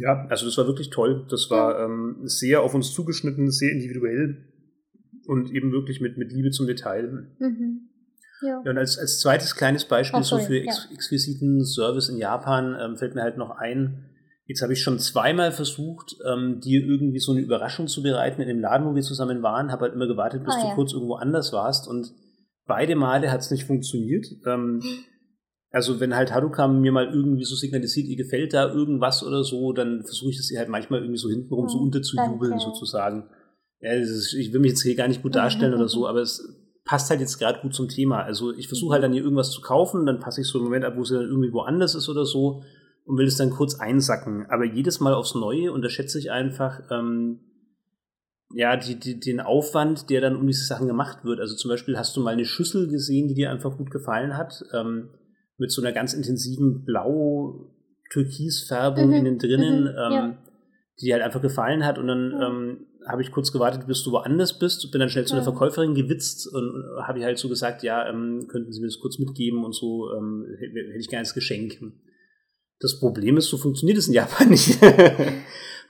Ja, also das war wirklich toll. Das war ähm, sehr auf uns zugeschnitten, sehr individuell und eben wirklich mit, mit Liebe zum Detail. Mhm. Ja. Ja, und als, als zweites kleines Beispiel Oh, so für ja. ex exquisiten Service in Japan ähm, fällt mir halt noch ein, jetzt habe ich schon zweimal versucht, ähm, dir irgendwie so eine Überraschung zu bereiten in dem Laden, wo wir zusammen waren, habe halt immer gewartet, bis Ah, du ja. kurz irgendwo anders warst und beide Male hat es nicht funktioniert. Ähm, <laughs> also wenn halt Haruka mir mal irgendwie so signalisiert, ihr gefällt da irgendwas oder so, dann versuche ich das ihr halt manchmal irgendwie so hintenrum so Oh, unterzujubeln danke. sozusagen. Ja, ist, ich will mich jetzt hier gar nicht gut darstellen oder so, aber es passt halt jetzt gerade gut zum Thema. Also ich versuche halt dann hier irgendwas zu kaufen, dann passe ich so einen Moment ab, wo sie dann irgendwie woanders ist oder so und will es dann kurz einsacken. Aber jedes Mal aufs Neue unterschätze ich einfach ähm, ja die, die, den Aufwand, der dann um diese Sachen gemacht wird. Also zum Beispiel hast du mal eine Schüssel gesehen, die dir einfach gut gefallen hat, ähm, mit so einer ganz intensiven Blau-Türkis-Färbung Mhm, innen drinnen, mhm, ähm, ja. die halt einfach gefallen hat und dann Ja. ähm, habe ich kurz gewartet, bis du woanders bist bin dann schnell zu der. Verkäuferin gewitzt und habe ich halt so gesagt, ja, ähm, könnten Sie mir das kurz mitgeben und so, ähm, hätte hätte ich gerne als Geschenk. Das Problem ist, so funktioniert es in Japan nicht. <laughs>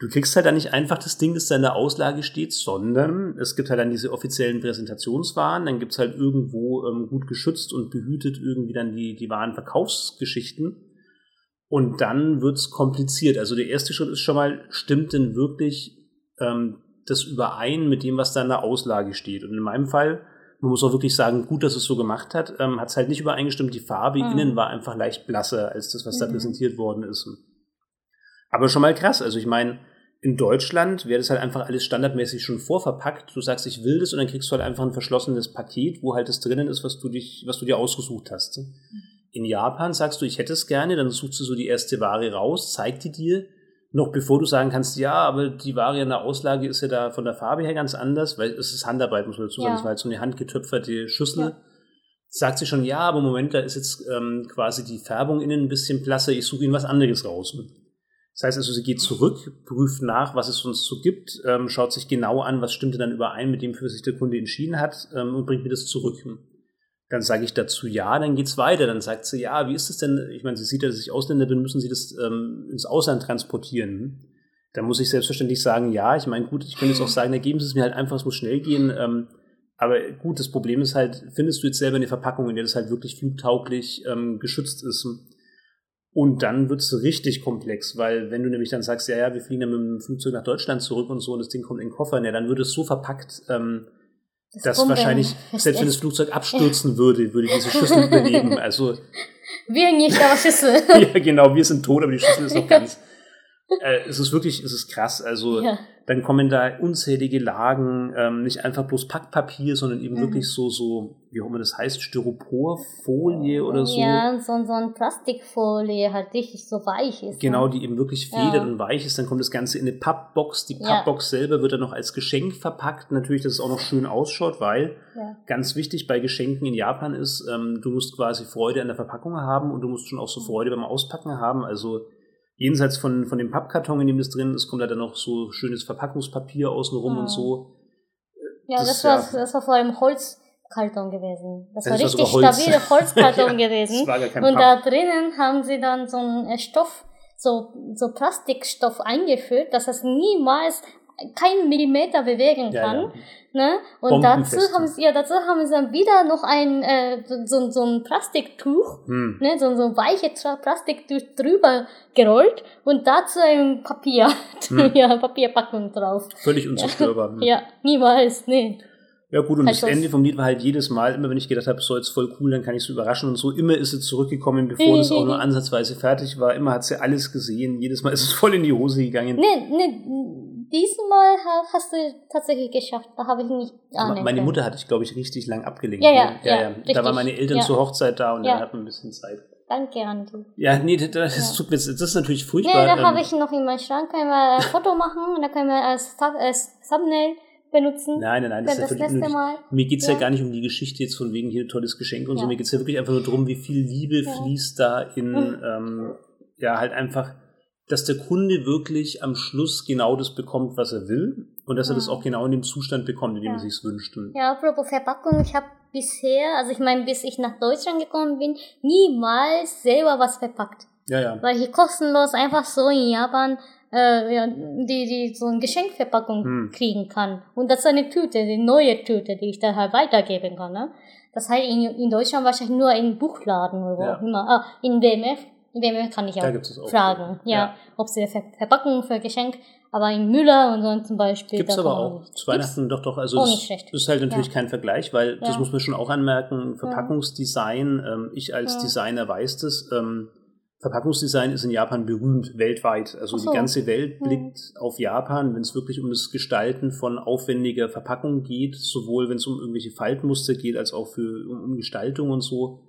Du kriegst halt dann nicht einfach das Ding, das da in der Auslage steht, sondern es gibt halt dann diese offiziellen Präsentationswaren, dann gibt's halt irgendwo ähm, gut geschützt und behütet irgendwie dann die, die Warenverkaufsgeschichten. Und dann wird's kompliziert. Also der erste Schritt ist schon mal, stimmt denn wirklich ähm, das überein mit dem, was da in der Auslage steht? Und in meinem Fall, man muss auch wirklich sagen, gut, dass es so gemacht hat, ähm, hat es halt nicht übereingestimmt. Die Farbe mhm. innen war einfach leicht blasser als das, was mhm. da präsentiert worden ist. Aber schon mal krass. Also ich meine, in Deutschland wäre das halt einfach alles standardmäßig schon vorverpackt. Du sagst, ich will das und dann kriegst du halt einfach ein verschlossenes Paket, wo halt das drinnen ist, was du dich, was du dir ausgesucht hast. In Japan sagst du, ich hätte es gerne, dann suchst du so die erste Ware raus, zeigt die dir, noch bevor du sagen kannst, ja, aber die Ware in der Auslage ist ja da von der Farbe her ganz anders, weil es ist Handarbeit, muss man dazu sagen, ja. das war halt so eine handgetöpferte Schüssel. Ja. Sagt sie schon, ja, aber Moment, da ist jetzt ähm, quasi die Färbung innen ein bisschen blasser, ich suche ihnen was anderes raus. Das heißt also, sie geht zurück, prüft nach, was es uns so gibt, ähm, schaut sich genau an, was stimmte dann überein mit dem, für sich der Kunde entschieden hat ähm, und bringt mir das zurück. Dann sage ich dazu ja, dann geht's weiter. Dann sagt sie, ja, wie ist es denn? Ich meine, sie sieht dass ich Ausländer bin, müssen sie das ähm, ins Ausland transportieren. Da muss ich selbstverständlich sagen, ja. Ich meine, gut, ich könnte jetzt auch sagen, da geben sie es mir halt einfach, es muss schnell gehen. Ähm, aber gut, das Problem ist halt, findest du jetzt selber eine Verpackung, in der das halt wirklich flugtauglich ähm, geschützt ist? Und dann wird es richtig komplex, weil wenn du nämlich dann sagst, ja, ja, wir fliegen dann mit dem Flugzeug nach Deutschland zurück und so und das Ding kommt in den Koffer, ja, dann wird es so verpackt, ähm, das dass wahrscheinlich, selbst wenn das Flugzeug abstürzen würde, würde diese Schüssel <laughs> überleben. Also wir nicht, aber Schüssel. <laughs> ja, genau, wir sind tot, aber die Schüssel ist noch ganz. Äh, es ist wirklich, es ist krass. Also ja. dann kommen da unzählige Lagen, ähm, nicht einfach bloß Packpapier, sondern eben mhm. wirklich so, so, wie auch immer das heißt, Styroporfolie oder so. Ja, so, so ein Plastikfolie halt richtig so weich ist. Genau, ne? die eben wirklich federt ja. und weich ist. Dann kommt das Ganze in eine Pappbox. Die Pappbox ja. selber wird dann noch als Geschenk verpackt. Natürlich, dass es auch noch schön ausschaut, weil ganz wichtig bei Geschenken in Japan ist, ähm, du musst quasi Freude an der Verpackung haben und du musst schon auch so mhm. Freude beim Auspacken haben. Also jenseits von, von dem Pappkarton, in dem das drin ist, kommt da dann noch so schönes Verpackungspapier außenrum mhm. und so. Ja, das, das war, ja, das war vor allem Holzkarton gewesen. Das, das war richtig Holz. stabile <laughs> Holzkarton ja, gewesen. und Papp. da drinnen haben sie dann so einen äh, Stoff, so, so Plastikstoff eingeführt, dass das niemals keinen Millimeter bewegen kann. Ja, Ne? Und dazu haben sie, ja, dazu haben sie dann wieder noch ein, äh, so, so ein Plastiktuch, hm. ne? so, so ein weiches Plastiktuch drüber gerollt und dazu ein Papier, <laughs> hm. ja, Papierpackung drauf. Völlig unzerstörbar. Ja, ja niemals, nee. Ja gut, und halt das Ende vom Lied war halt jedes Mal, immer wenn ich gedacht habe, so jetzt voll cool, dann kann ich so überraschen und so, immer ist sie zurückgekommen, bevor das auch nur <laughs> ansatzweise fertig war, immer hat sie alles gesehen, jedes Mal ist es voll in die Hose gegangen. Nee, nee, diesmal hast du tatsächlich geschafft. Da habe ich nicht. Ah, meine Mutter hatte ich, glaube ich, richtig lang abgelenkt. Ja, ja, ne? ja. ja, ja. Da waren meine Eltern ja. zur Hochzeit da und ja. dann hatten wir ein bisschen Zeit. Danke, Andi. Ja, nee, das, das, tut mir, das ist natürlich furchtbar. Nee, da ähm, habe ich noch in meinem Schrank können wir ein Foto machen und da können wir als, als Thumbnail benutzen. Nein, nein, nein, das, ist ja völlig unnötig. Mal. Mir geht's ja. ja. gar nicht um die Geschichte jetzt von wegen hier ein tolles Geschenk und ja. so. Mir geht's ja wirklich einfach nur darum, wie viel Liebe ja. fließt da in, mhm. ähm, ja, halt einfach dass der Kunde wirklich am Schluss genau das bekommt, was er will und dass er das auch genau in dem Zustand bekommt, in dem ja. er sich wünscht. Ja, apropos Verpackung, ich habe bisher, also ich meine, bis ich nach Deutschland gekommen bin, niemals selber was verpackt. Ja, ja. Weil ich kostenlos einfach so in Japan äh, ja, die, die so eine Geschenkverpackung hm. kriegen kann. Und das ist eine Tüte, die neue Tüte, die ich dann halt weitergeben kann. Ne? Das heißt in, in Deutschland wahrscheinlich nur in Buchladen oder wo ja. auch immer. Ah, in WMF WMF kann ich auch, auch fragen, ja, ja, ob sie Ver Verpackung für Geschenk, aber in Müller und so zum Beispiel. Gibt es aber auch. Zu Weihnachten doch, doch. Also, das ist halt natürlich ja. kein Vergleich, weil das muss man schon auch anmerken. Verpackungsdesign, ähm, ich als Designer weiß das, ähm, Verpackungsdesign ist in Japan berühmt, weltweit. Also so. die ganze Welt blickt hm. auf Japan, wenn es wirklich um das Gestalten von aufwendiger Verpackung geht, sowohl wenn es um irgendwelche Faltmuster geht, als auch für um, um Gestaltung und so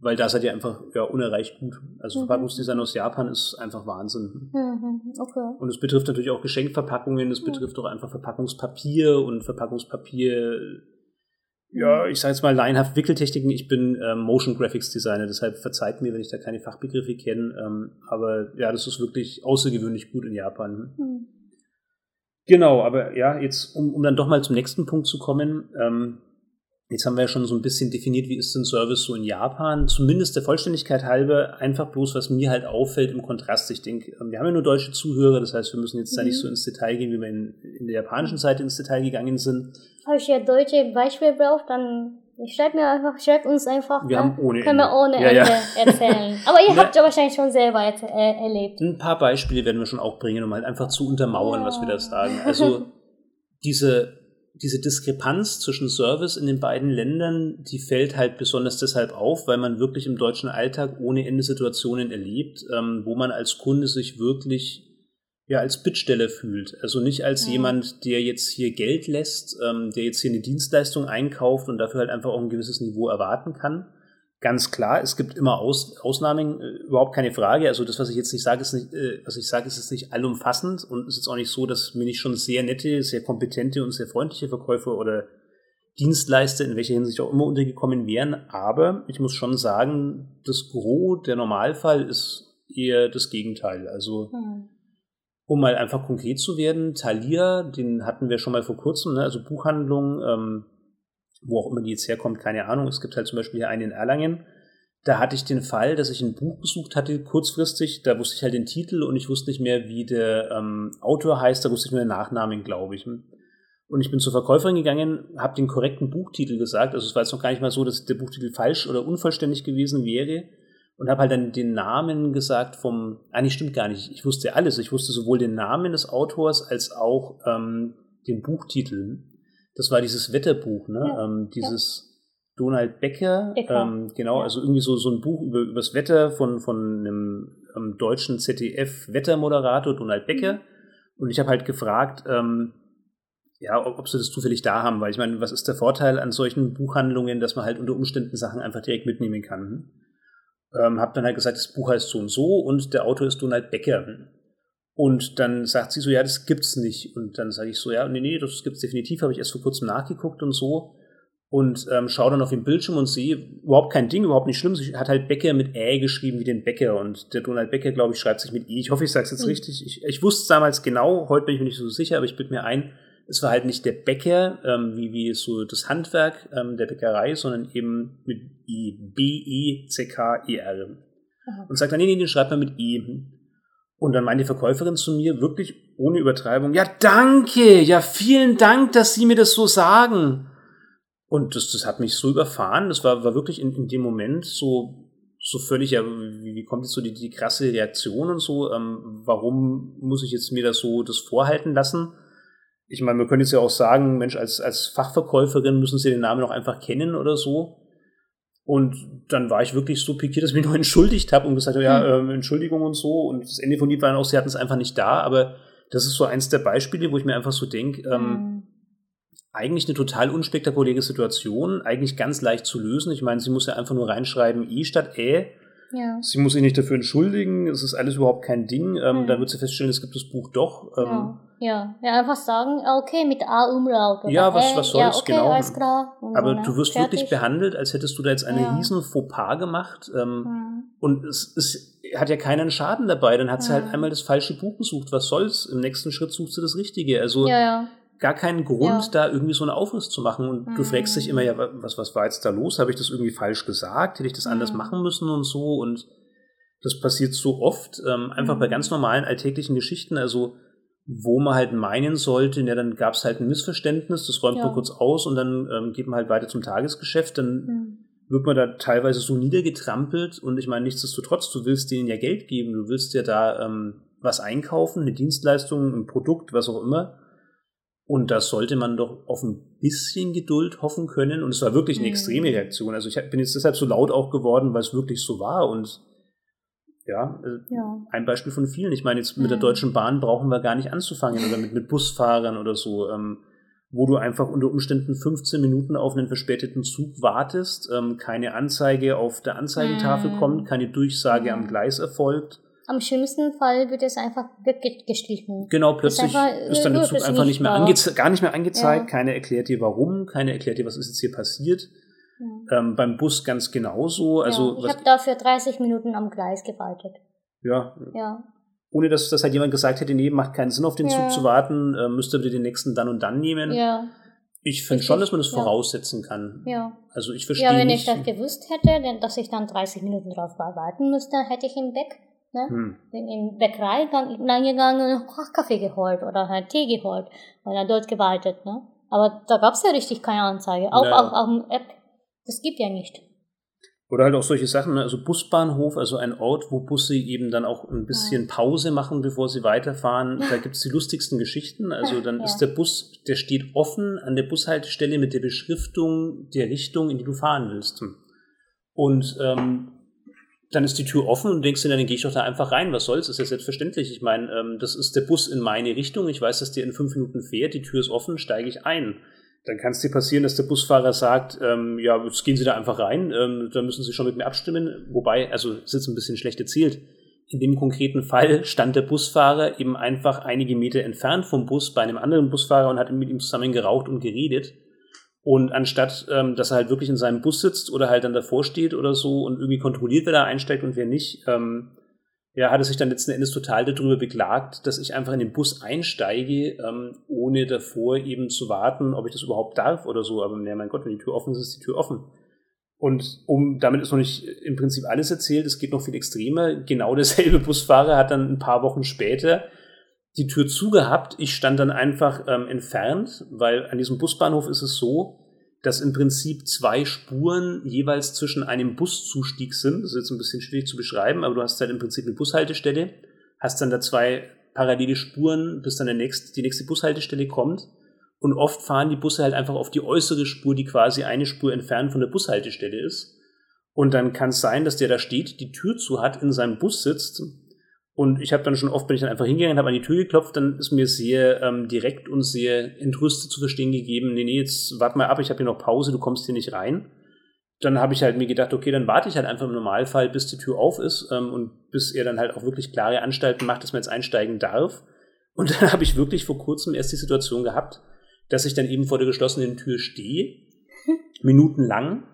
weil da seid ihr einfach ja, unerreicht gut. Also mhm. Verpackungsdesign aus Japan ist einfach Wahnsinn. Mhm. Okay. Und es betrifft natürlich auch Geschenkverpackungen, es betrifft mhm. auch einfach Verpackungspapier und Verpackungspapier, ja, ich sage jetzt mal laienhaft Wickeltechniken. Ich bin ähm, Motion Graphics Designer, deshalb verzeiht mir, wenn ich da keine Fachbegriffe kenne. Ähm, aber ja, das ist wirklich außergewöhnlich gut in Japan. Mhm. Genau, aber ja, jetzt, um, um dann doch mal zum nächsten Punkt zu kommen. Ähm, Jetzt haben wir ja schon so ein bisschen definiert, wie ist denn Service so in Japan. Zumindest der Vollständigkeit halber, einfach bloß, was mir halt auffällt im Kontrast. Ich denke, wir haben ja nur deutsche Zuhörer, das heißt, wir müssen jetzt mhm. da nicht mhm. so ins Detail gehen, wie wir in, in der japanischen Seite ins Detail gegangen sind. Habe ich ja deutsche Beispiele braucht, dann schreibt mir einfach, schreibt uns einfach. Wir haben ohne Können wir ohne Ende ja, ja. erzählen. <laughs> Aber ihr habt ja wahrscheinlich schon selber äh, erlebt. Ein paar Beispiele werden wir schon auch bringen, um halt einfach zu untermauern, ja. was wir da sagen. Also <laughs> diese diese Diskrepanz zwischen Service in den beiden Ländern, die fällt halt besonders deshalb auf, weil man wirklich im deutschen Alltag ohne Ende Situationen erlebt, ähm, wo man als Kunde sich wirklich ja als Bittsteller fühlt. Also nicht als ja. jemand, der jetzt hier Geld lässt, ähm, der jetzt hier eine Dienstleistung einkauft und dafür halt einfach auch ein gewisses Niveau erwarten kann, ganz klar, es gibt immer Aus, Ausnahmen, äh, überhaupt keine Frage. Also das, was ich jetzt nicht sage, ist nicht, äh, was ich sage, ist jetzt nicht allumfassend und es ist auch nicht so, dass mir nicht schon sehr nette, sehr kompetente und sehr freundliche Verkäufer oder Dienstleister in welcher Hinsicht auch immer untergekommen wären. Aber ich muss schon sagen, das Gros, der Normalfall ist eher das Gegenteil. Also mhm. um mal einfach konkret zu werden, Thalia, den hatten wir schon mal vor kurzem, ne? also Buchhandlung, ähm, wo auch immer die jetzt herkommt, keine Ahnung. Es gibt halt zum Beispiel hier einen in Erlangen. Da hatte ich den Fall, dass ich ein Buch gesucht hatte, kurzfristig. Da wusste ich halt den Titel und ich wusste nicht mehr, wie der ähm, Autor heißt. Da wusste ich nur den Nachnamen, glaube ich. Und ich bin zur Verkäuferin gegangen, habe den korrekten Buchtitel gesagt. Also es war jetzt noch gar nicht mal so, dass der Buchtitel falsch oder unvollständig gewesen wäre. Und habe halt dann den Namen gesagt vom, eigentlich ah, stimmt gar nicht, ich wusste alles. Ich wusste sowohl den Namen des Autors als auch ähm, den Buchtitel. Das war dieses Wetterbuch, ne? Ja, ähm, dieses ja. Donald Becker, Becker. Ähm, genau, ja. also irgendwie so, so ein Buch über, über das Wetter von, von einem ähm, deutschen ZDF-Wettermoderator, Donald Becker. Mhm. Und ich habe halt gefragt, ähm, ja, ob, ob sie das zufällig da haben, weil ich meine, was ist der Vorteil an solchen Buchhandlungen, dass man halt unter Umständen Sachen einfach direkt mitnehmen kann. Ähm, habe dann halt gesagt, das Buch heißt so und so und der Autor ist Donald Becker. Und dann sagt sie so, ja, das gibt's nicht. Und dann sage ich so, ja, nee, nee, das gibt's definitiv, habe ich erst vor kurzem nachgeguckt und so. Und ähm, schaue dann auf den Bildschirm und sehe, überhaupt kein Ding, überhaupt nicht schlimm. Sie hat halt Becker mit Ä geschrieben wie den Bäcker. Und der Donald Becker, glaube ich, schreibt sich mit I. Ich hoffe, ich sage es jetzt mhm. richtig. Ich, ich wusste es damals genau, heute bin ich mir nicht so sicher, aber ich bitte mir ein, es war halt nicht der Bäcker, ähm, wie, wie so das Handwerk ähm, der Bäckerei, sondern eben mit I. B-E-C-K-E-R. Und sagt dann, nee, nee, den schreibt man mit I. Und dann meint die Verkäuferin zu mir, wirklich ohne Übertreibung, ja, danke, ja, vielen Dank, dass Sie mir das so sagen. Und das, das hat mich so überfahren, das war, war wirklich in, in dem Moment so, so völlig, ja, wie, wie kommt jetzt so die, die krasse Reaktion und so, ähm, warum muss ich jetzt mir das so, das vorhalten lassen? Ich meine, wir können jetzt ja auch sagen, Mensch, als, als Fachverkäuferin müssen Sie den Namen auch einfach kennen oder so. Und dann war ich wirklich so pikiert, dass ich mich <laughs> noch entschuldigt habe und gesagt habe, ja, hm. ähm, Entschuldigung und so. Und das Ende von Lied war dann auch, sie hatten es einfach nicht da. Aber das ist so eins der Beispiele, wo ich mir einfach so denke, ähm, mhm. eigentlich eine total unspektakuläre Situation, eigentlich ganz leicht zu lösen. Ich meine, sie muss ja einfach nur reinschreiben, I statt Ä. Ja. Sie muss sich nicht dafür entschuldigen, es ist alles überhaupt kein Ding. Ähm, mhm. Dann wird sie feststellen, es gibt das Buch doch. Ähm, ja. Ja, ja, einfach sagen, okay, mit A-Umlaut. Ja, was, was soll's, ja, okay, genau. Alles klar. Aber du wirst fertig. wirklich behandelt, als hättest du da jetzt eine ja. riesen Fauxpas gemacht. Ähm, mhm. Und es, es hat ja keinen Schaden dabei. Dann hat sie halt einmal das falsche Buch gesucht. Was soll's? Im nächsten Schritt suchst du das Richtige. Also ja, ja. gar keinen Grund, da irgendwie so einen Aufriss zu machen. Und mhm. du fragst dich immer, ja, was, was war jetzt da los? Habe ich das irgendwie falsch gesagt? Hätte ich das anders machen müssen und so? Und das passiert so oft, ähm, einfach bei mhm. ganz normalen alltäglichen Geschichten. Also wo man halt meinen sollte, ja, dann gab es halt ein Missverständnis, das räumt ja. man kurz aus und dann ähm, geht man halt weiter zum Tagesgeschäft, dann mhm. wird man da teilweise so niedergetrampelt und ich meine, nichtsdestotrotz, du willst denen ja Geld geben, du willst ja da ähm, was einkaufen, eine Dienstleistung, ein Produkt, was auch immer. Und da sollte man doch auf ein bisschen Geduld hoffen können. Und es war wirklich eine mhm. extreme Reaktion. Also ich bin jetzt deshalb so laut auch geworden, weil es wirklich so war. Und ja, äh, ja, ein Beispiel von vielen. Ich meine, jetzt mit der Deutschen Bahn brauchen wir gar nicht anzufangen oder mit, mit Busfahrern oder so, ähm, wo du einfach unter Umständen 15 Minuten auf einen verspäteten Zug wartest, ähm, keine Anzeige auf der Anzeigentafel mhm. kommt, keine Durchsage mhm. am Gleis erfolgt. Am schlimmsten Fall wird es einfach weggestrichen. Genau, plötzlich ist, einfach, ist dann der Zug einfach nicht mehr gar nicht mehr angezeigt, ja. keiner erklärt dir warum, keiner erklärt dir, was ist jetzt hier passiert. Ja. Ähm, beim Bus ganz genauso. Also, ja, ich habe dafür 30 Minuten am Gleis gewartet. Ja. ja. Ohne dass, dass halt jemand gesagt hätte, nee, macht keinen Sinn, auf den ja. Zug zu warten, äh, müsst ihr bitte den nächsten dann und dann nehmen. Ja. Ich finde schon, dass man das voraussetzen kann. Ja. Also ich verstehe Ja, wenn nicht. ich das gewusst hätte, denn, dass ich dann 30 Minuten drauf warten müsste, hätte ich im Bäck, ne? hm. In, in Bäckerei gang- reingegangen, ach, Kaffee geholt oder halt Tee geholt und dann dort gewartet, ne? Aber da gab's ja richtig keine Anzeige. Auch Ja. auf, auf dem App. Das gibt ja nicht. Oder halt auch solche Sachen, ne? also Busbahnhof, also ein Ort, wo Busse eben dann auch ein bisschen Pause machen, bevor sie weiterfahren. <laughs> Da gibt's die lustigsten Geschichten. Also dann Ja. ist der Bus, der steht offen an der Bushaltestelle mit der Beschriftung der Richtung, in die du fahren willst. Und ähm, dann ist die Tür offen und du denkst dir, dann gehe ich doch da einfach rein. Was soll's? Ist ja selbstverständlich. Ich meine, ähm, das ist der Bus in meine Richtung. Ich weiß, dass der in fünf Minuten fährt. Die Tür ist offen, steige ich ein. Dann kann es dir passieren, dass der Busfahrer sagt, ähm, ja, jetzt gehen Sie da einfach rein, ähm, da müssen Sie schon mit mir abstimmen. Wobei, also es ist ein bisschen schlecht erzählt. In dem konkreten Fall stand der Busfahrer eben einfach einige Meter entfernt vom Bus bei einem anderen Busfahrer und hat mit ihm zusammen geraucht und geredet. Und anstatt, ähm, dass er halt wirklich in seinem Bus sitzt oder halt dann davor steht oder so und irgendwie kontrolliert, wer da einsteigt und wer nicht, ähm, ja, hat er sich dann letzten Endes total darüber beklagt, dass ich einfach in den Bus einsteige, ähm, ohne davor eben zu warten, ob ich das überhaupt darf oder so. Aber ja, mein Gott, wenn die Tür offen ist, ist die Tür offen. Und um, damit ist noch nicht im Prinzip alles erzählt, es geht noch viel extremer. Genau derselbe <laughs> Busfahrer hat dann ein paar Wochen später die Tür zugehabt. Ich stand dann einfach ähm, entfernt, weil an diesem Busbahnhof ist es so, dass im Prinzip zwei Spuren jeweils zwischen einem Buszustieg sind. Das ist jetzt ein bisschen schwierig zu beschreiben, aber du hast halt im Prinzip eine Bushaltestelle, hast dann da zwei parallele Spuren, bis dann der nächste, die nächste Bushaltestelle kommt. Und oft fahren die Busse halt einfach auf die äußere Spur, die quasi eine Spur entfernt von der Bushaltestelle ist. Und dann kann es sein, dass der da steht, die Tür zu hat, in seinem Bus sitzt. Und ich habe dann schon oft, bin ich dann einfach hingegangen, habe an die Tür geklopft, dann ist mir sehr ähm, direkt und sehr entrüstet zu verstehen gegeben, nee, nee, jetzt warte mal ab, ich habe hier noch Pause, du kommst hier nicht rein. Dann habe ich halt mir gedacht, okay, dann warte ich halt einfach im Normalfall, bis die Tür auf ist ähm, und bis er dann halt auch wirklich klare Anstalten macht, dass man jetzt einsteigen darf. Und <laughs> dann habe ich wirklich vor kurzem erst die Situation gehabt, dass ich dann eben vor der geschlossenen Tür stehe, <laughs> minutenlang.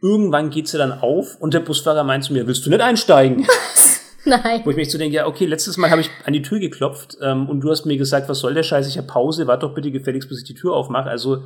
Irgendwann geht sie dann auf und der Busfahrer meint zu mir, willst du nicht einsteigen? <laughs> <laughs> Nein. Wo ich mich so denke, ja, okay, letztes Mal habe ich an die Tür geklopft ähm, und du hast mir gesagt, was soll der Scheiß, ich habe Pause, warte doch bitte gefälligst, bis ich die Tür aufmache. Also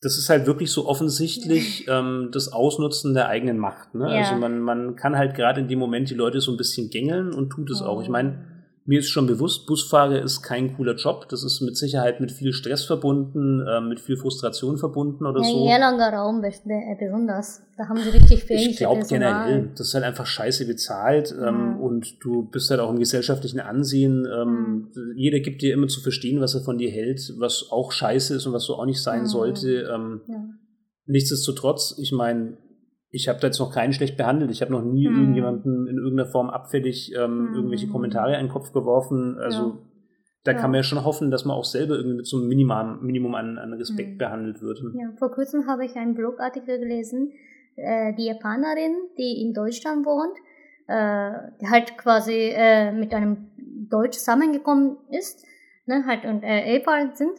das ist halt wirklich so offensichtlich <laughs> ähm, das Ausnutzen der eigenen Macht. Ne? Ja. Also man, man kann halt gerade in dem Moment die Leute so ein bisschen gängeln und tut es auch. Ich meine, mir ist schon bewusst, Busfahrer ist kein cooler Job. Das ist mit Sicherheit mit viel Stress verbunden, ähm, mit viel Frustration verbunden oder Ja, so. Erlanger Raum be- besonders. Da haben sie richtig wenig Ich glaube generell, das ist halt einfach scheiße bezahlt ähm, Mhm. und du bist halt auch im gesellschaftlichen Ansehen. Ähm, Jeder gibt dir immer zu verstehen, was er von dir hält, was auch scheiße ist und was so auch nicht sein Mhm. sollte. Ähm, Ja. nichtsdestotrotz, ich meine, ich habe da jetzt noch keinen schlecht behandelt. Ich habe noch nie Mhm. irgendjemanden in irgendeiner Form abfällig ähm, Mhm. irgendwelche Kommentare in den Kopf geworfen. Also Ja. da Ja. kann man ja schon hoffen, dass man auch selber irgendwie mit so einem Minimum, Minimum an, an Respekt Mhm. behandelt wird. Ja, vor kurzem habe ich einen Blogartikel gelesen, äh, die Japanerin, die in Deutschland wohnt, äh, die halt quasi äh, mit einem Deutsch zusammengekommen ist, ne, halt und äh, Ehepaar sind.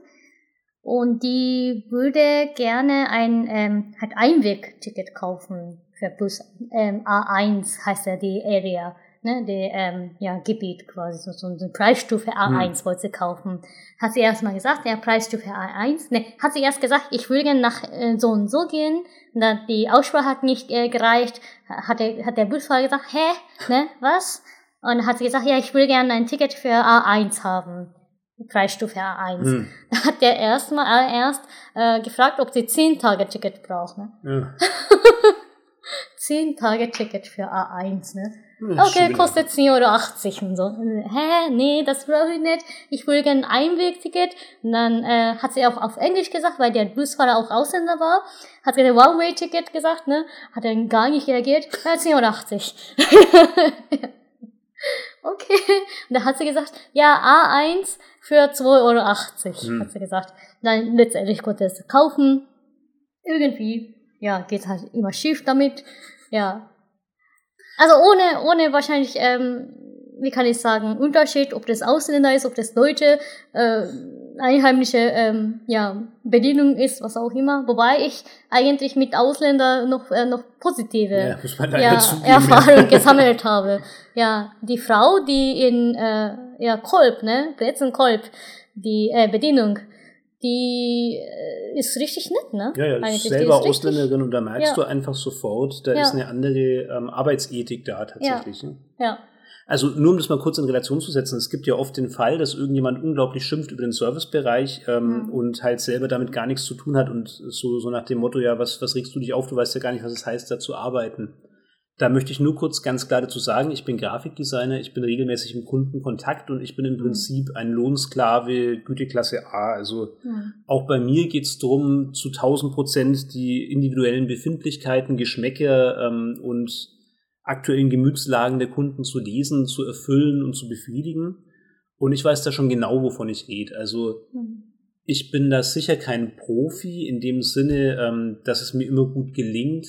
Und die würde gerne ein ähm, halt Einwegticket kaufen für Bus ähm, A1 heißt ja die Area, ne, die ähm, ja, Gebiet quasi, so, so eine Preisstufe A1 wollte sie kaufen. Hat sie erstmal gesagt, ja, Preisstufe A1. Ne, hat sie erst gesagt, ich will gerne nach äh, so und so gehen. Und dann die Aussprache hat nicht äh, gereicht. Hat der, hat der Busfahrer gesagt, hä, ne, was? Und hat sie gesagt, ja, ich will gerne ein Ticket für A1 haben. Preisstufe A1. Hm. Da hat der erstmal erst äh, gefragt, ob sie 10 Tage Ticket braucht. Ne? Ja. <laughs> 10 Tage Ticket für A1. Ne? Ja, schon Okay, kostet 10,80 Euro und so. Hä? Nee, das brauche ich nicht. Ich will gerne ein Einwegticket. Und dann äh, hat sie auch auf Englisch gesagt, weil der Busfahrer auch Ausländer war. Hat sie ein One-Way-Ticket gesagt, ne? Hat er gar nicht reagiert. <laughs> Ja, 10,80 Euro. Okay. Und da hat sie gesagt, ja, A1 für 2,80 Euro, Hm. hat sie gesagt. Dann letztendlich konnte es kaufen. Irgendwie, ja, geht halt immer schief damit. Ja, also ohne, ohne wahrscheinlich, ähm, wie kann ich sagen, Unterschied, ob das Ausländer ist, ob das Deutsche, äh, einheimische ähm, ja, Bedienung ist, was auch immer. Wobei ich eigentlich mit Ausländer noch, äh, noch positive Ja, ja, zugeben. Erfahrung <laughs> gesammelt habe. Ja, die Frau, die in äh, ja, Kolb, ne, Brezen Kolb, die äh, Bedienung, die äh, ist richtig nett, ne? Ja, ja, Eigentlich, ist selber Ausländerin und da merkst Ja. du einfach sofort, da Ja. ist eine andere ähm, Arbeitsethik da tatsächlich. ne? Ja, Also nur um das mal kurz in Relation zu setzen, es gibt ja oft den Fall, dass irgendjemand unglaublich schimpft über den Servicebereich ähm, Mhm. und halt selber damit gar nichts zu tun hat und so, so nach dem Motto, ja, was, was regst du dich auf, du weißt ja gar nicht, was es heißt, da zu arbeiten. Da möchte ich nur kurz ganz klar dazu sagen, ich bin Grafikdesigner, ich bin regelmäßig im Kundenkontakt und ich bin im Mhm. Prinzip ein Lohnsklave Güteklasse A. Also hm. auch bei mir geht es darum, zu 1000 Prozent die individuellen Befindlichkeiten, Geschmäcker ähm, und aktuellen Gemütslagen der Kunden zu lesen, zu erfüllen und zu befriedigen. Und ich weiß da schon genau, wovon ich rede. Also Hm. ich bin da sicher kein Profi in dem Sinne, ähm, dass es mir immer gut gelingt,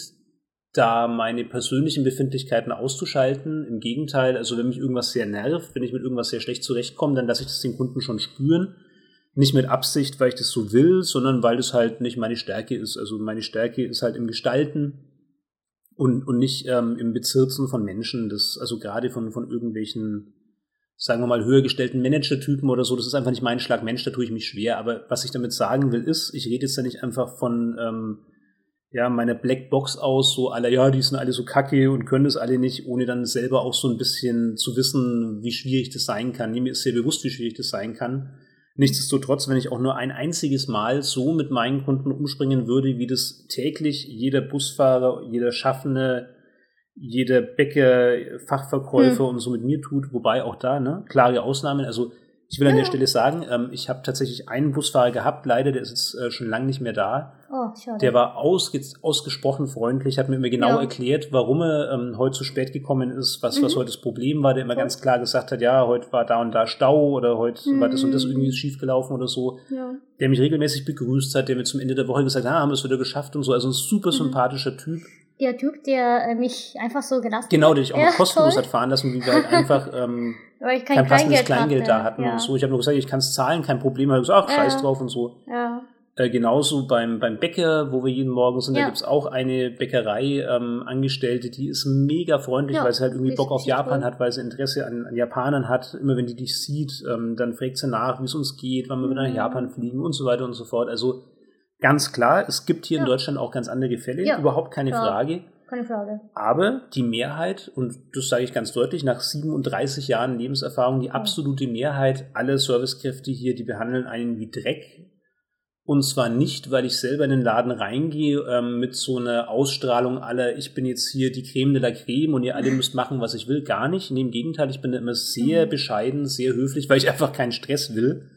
da meine persönlichen Befindlichkeiten auszuschalten. Im Gegenteil, also wenn mich irgendwas sehr nervt, wenn ich mit irgendwas sehr schlecht zurechtkomme, dann lasse ich das den Kunden schon spüren. Nicht mit Absicht, weil ich das so will, sondern weil das halt nicht meine Stärke ist. Also meine Stärke ist halt im Gestalten und, und nicht ähm, im Bezirzen von Menschen. Das, also gerade von, von irgendwelchen, sagen wir mal, höher gestellten Manager-Typen oder so, das ist einfach nicht mein Schlag Mensch, da tue ich mich schwer. Aber was ich damit sagen will, ist, ich rede jetzt ja nicht einfach von ähm, ja, meiner Blackbox aus, so alle, ja, die sind alle so kacke und können das alle nicht, ohne dann selber auch so ein bisschen zu wissen, wie schwierig das sein kann. Mir ist sehr bewusst, wie schwierig das sein kann. Nichtsdestotrotz, wenn ich auch nur ein einziges Mal so mit meinen Kunden umspringen würde, wie das täglich jeder Busfahrer, jeder Schaffende, jeder Bäcker, Fachverkäufer Hm. und so mit mir tut, wobei auch da, ne, klare Ausnahmen. Also ich will an der Stelle sagen, ähm, ich habe tatsächlich einen Busfahrer gehabt, leider, der ist jetzt äh, schon lange nicht mehr da. Oh, schade. Der war ausge ausgesprochen freundlich, hat mir immer genau Ja. erklärt, warum er ähm, heute zu spät gekommen ist, was, was Mhm. heute das Problem war, der immer Cool. ganz klar gesagt hat, ja, heute war da und da Stau oder heute war das und das Mhm. irgendwie schiefgelaufen oder so. ja. Der mich regelmäßig begrüßt hat, der mir zum Ende der Woche gesagt hat, ah, haben wir es wieder geschafft und so. Also ein super Mhm. sympathischer Typ. Der Typ, der äh, mich einfach so gelassen Genau, hat. der dich auch Ja, kostenlos toll. hat fahren lassen, wie wir halt einfach <laughs> ähm, Weil ich kein, kein passendes Kleingeld, Kleingeld da hatten ja. und so. Ich habe nur gesagt, ich kann es zahlen, kein Problem. Er hat gesagt, ach, Ja. scheiß drauf und so. Ja. Äh, genauso beim, beim Bäcker, wo wir jeden Morgen sind, da Ja. gibt's auch eine Bäckerei ähm, Angestellte, die ist mega freundlich, Ja, weil sie halt irgendwie Bock auf Japan toll. hat, weil sie Interesse an, an Japanern hat. Immer wenn die dich sieht, ähm, dann fragt sie nach, wie es uns geht, wann wir wieder nach Mhm. Japan fliegen und so weiter und so fort. Also ganz klar, es gibt hier in Ja. Deutschland auch ganz andere Fälle, Ja, überhaupt keine klar. Frage. Keine Frage. Aber die Mehrheit, und das sage ich ganz deutlich, nach 37 Jahren Lebenserfahrung, die absolute Mehrheit aller Servicekräfte hier, die behandeln einen wie Dreck. Und zwar nicht, weil ich selber in den Laden reingehe ähm, mit so einer Ausstrahlung aller, ich bin jetzt hier die Creme de la Creme und ihr alle müsst machen, was ich will. Gar nicht. Nee, Im Gegenteil, ich bin da immer sehr Mhm. bescheiden, sehr höflich, weil ich einfach keinen Stress will.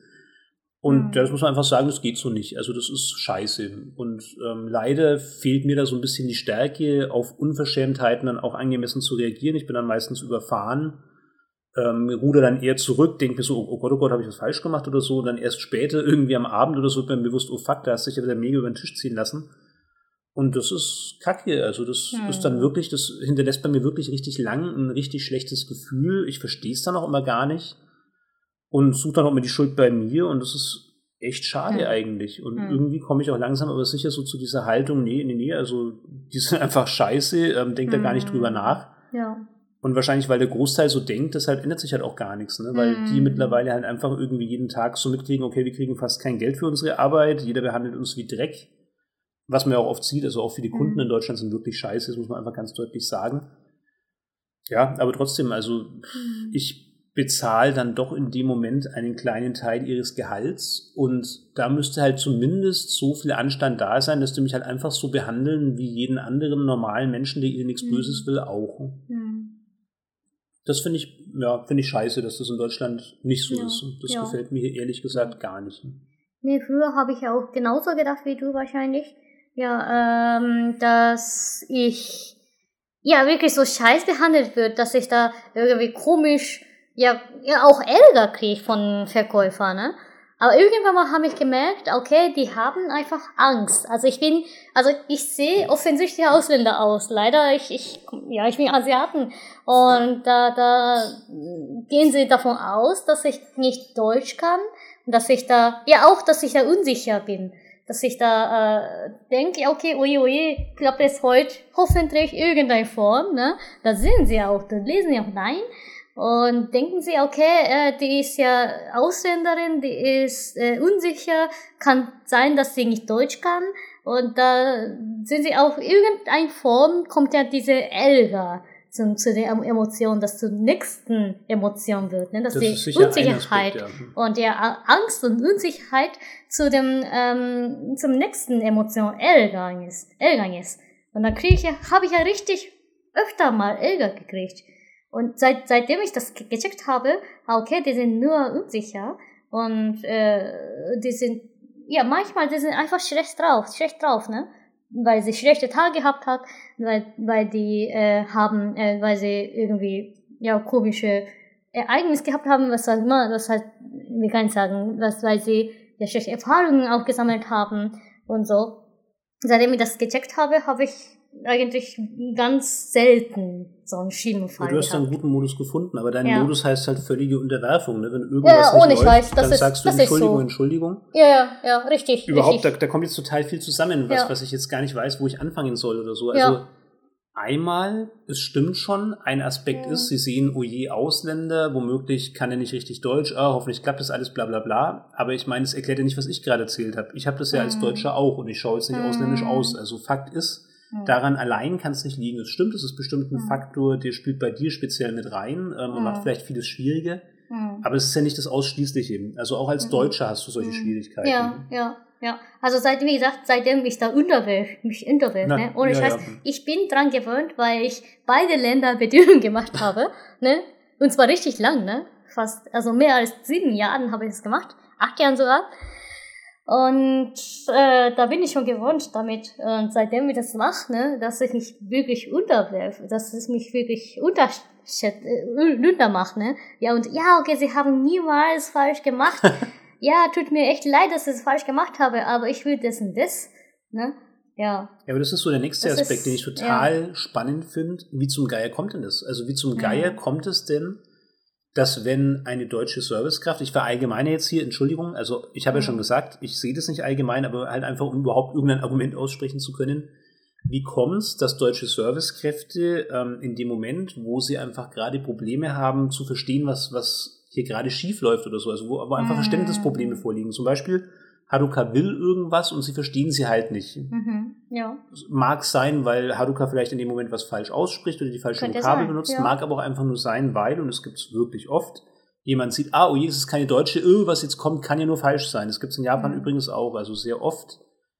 Und Mhm. das muss man einfach sagen, das geht so nicht. Also das ist scheiße. Und ähm, leider fehlt mir da so ein bisschen die Stärke, auf Unverschämtheiten dann auch angemessen zu reagieren. Ich bin dann meistens überfahren, ähm, ruder dann eher zurück, denke mir so, oh Gott, oh Gott, habe ich was falsch gemacht oder so. Und dann erst später, irgendwie am Abend oder so, wird mir bewusst, oh fuck, da hast du dich ja wieder mega über den Tisch ziehen lassen. Und das ist kacke. Also das Hm. ist dann wirklich, das hinterlässt bei mir wirklich richtig lang ein richtig schlechtes Gefühl. Ich verstehe es dann auch immer gar nicht und suche dann auch immer die Schuld bei mir und das ist echt schade Hm. eigentlich. Und Hm. irgendwie komme ich auch langsam aber sicher so zu dieser Haltung, nee, nee, nee, also die sind <laughs> einfach scheiße, ähm, denkt da gar nicht drüber nach. Ja. Und wahrscheinlich, weil der Großteil so denkt, deshalb ändert sich halt auch gar nichts, ne? Weil die Mhm. mittlerweile halt einfach irgendwie jeden Tag so mitkriegen, okay, wir kriegen fast kein Geld für unsere Arbeit, jeder behandelt uns wie Dreck. Was man ja auch oft sieht, also auch viele Kunden Mhm. in Deutschland sind wirklich scheiße, das muss man einfach ganz deutlich sagen. Ja, aber trotzdem, also Mhm. ich bezahle dann doch in dem Moment einen kleinen Teil ihres Gehalts und da müsste halt zumindest so viel Anstand da sein, dass die mich halt einfach so behandeln wie jeden anderen normalen Menschen, der ihnen nichts Mhm. Böses will, auch. Mhm. Das finde ich, ja, finde ich scheiße, dass das in Deutschland nicht so Ja, ist. Und das ja. gefällt mir ehrlich gesagt gar nicht. Nee, früher habe ich ja auch genauso gedacht wie du wahrscheinlich. Ja, ähm, dass ich ja wirklich so scheiß behandelt wird, dass ich da irgendwie komisch, ja, ja auch Ärger kriege von Verkäufern, ne? Aber irgendwann mal habe ich gemerkt, okay, die haben einfach Angst. Also ich bin, also ich sehe offensichtlich Ausländer aus. Leider, ich, ich, ja, ich bin Asiaten. Und da, da gehen sie davon aus, dass ich nicht Deutsch kann. Und dass ich da, ja auch, dass ich da unsicher bin. Dass ich da äh, denke, okay, oje, oje, klappt es heute hoffentlich irgendeine Form, ne? Da sehen sie auch, da lesen sie auch nein. Und denken sie, okay, äh, die ist ja Ausländerin, die ist äh, unsicher, kann sein, dass sie nicht Deutsch kann. Und da sind sie auch irgendeine Form, kommt ja diese Ärger zu, zu der Emotion, dass zur nächsten Emotion wird, ne? dass Das die Unsicherheit Aspekt, ja. und der Angst und Unsicherheit zu dem ähm, zum nächsten Emotion Ärger ist, Ärger ist. Und dann kriege ich ja, habe ich ja richtig öfter mal Ärger gekriegt. Und seit, seitdem ich das ge- gecheckt habe, ah, okay, die sind nur unsicher und äh, die sind, ja, manchmal, die sind einfach schlecht drauf, schlecht drauf, ne? Weil sie schlechte Tage gehabt hat, weil, weil die äh, haben, äh, weil sie irgendwie, ja, komische Ereignisse gehabt haben, was halt immer, das halt, wie kann ich sagen, was, weil sie ja schlechte Erfahrungen auch gesammelt haben und so. Seitdem ich das gecheckt habe, habe ich eigentlich ganz selten so einen schlimmen Fall du hast einen gehabt. guten Modus gefunden, aber dein Ja. Modus heißt halt völlige Unterwerfung. Ne? Wenn Ja, irgendwas ohne nicht läuft, das dann ist- sagst du Entschuldigung, so. Entschuldigung. Ja, ja, ja, richtig. Überhaupt, da, richtig. da kommt jetzt total viel zusammen, was, Ja. was ich jetzt gar nicht weiß, wo ich anfangen soll oder so. Also Ja. einmal, es stimmt schon, ein Aspekt Ja. ist, sie sehen, oh je, Ausländer, womöglich kann er nicht richtig Deutsch, ah, hoffentlich klappt das alles, bla bla bla. Aber ich meine, es erklärt ja nicht, was ich gerade erzählt habe. Ich habe das ja als Mhm. Deutscher auch und ich schaue jetzt nicht Mhm. ausländisch aus. Also Fakt ist, Mhm. Daran allein kann es nicht liegen. Es stimmt, es ist bestimmt ein Mhm. Faktor, der spielt bei dir speziell mit rein ähm, und macht vielleicht vieles schwieriger. Aber es ist ja nicht das Ausschließliche. Also auch als Mhm. Deutscher hast du solche Mhm. Schwierigkeiten. Ja, ja, ja. Also seit, wie gesagt, seitdem ich da unterwegs, mich unterwegs, ne? Ohne ja, Scheiß. ja. Ich bin dran gewöhnt, weil ich beide Länder Bedingungen gemacht <laughs> habe, ne? Und zwar richtig lang, ne? Fast, also mehr als sieben Jahren habe ich das gemacht. Acht Jahren sogar. Und äh, da bin ich schon gewohnt damit. Und seitdem ich das mache, ne, dass ich mich wirklich unterwerfe, dass es mich wirklich unterschätzt, äh, untermacht, ne? Ja, und ja, okay, sie haben niemals falsch gemacht. <laughs> ja, tut mir echt leid, dass ich es falsch gemacht habe, aber ich will das und das, ne? Ja. Ja, aber das ist so der nächste Das Aspekt, ist- den ich total spannend finde. Wie zum Geier kommt denn das? Also wie zum Mhm. Geier kommt es denn, dass wenn eine deutsche Servicekraft, ich verallgemeine jetzt hier, Entschuldigung, also ich habe ja Mhm. schon gesagt, ich sehe das nicht allgemein, aber halt einfach, um überhaupt irgendein Argument aussprechen zu können. Wie kommt es, dass deutsche Servicekräfte ähm, in dem Moment, wo sie einfach gerade Probleme haben, zu verstehen, was, was hier gerade schief läuft oder so, also wo, wo einfach Mhm. Verständnisprobleme vorliegen. Zum Beispiel, Haruka will irgendwas und sie verstehen sie halt nicht Mhm. Ja. mag sein, weil Haruka vielleicht in dem Moment was falsch ausspricht oder die falsche Könnte Vokabel sein, benutzt, ja. mag aber auch einfach nur sein, weil, und es gibt es wirklich oft, jemand sieht, ah, oh je, das ist keine Deutsche, irgendwas jetzt kommt, kann ja nur falsch sein. Das gibt es in Japan Mhm. übrigens auch. Also sehr oft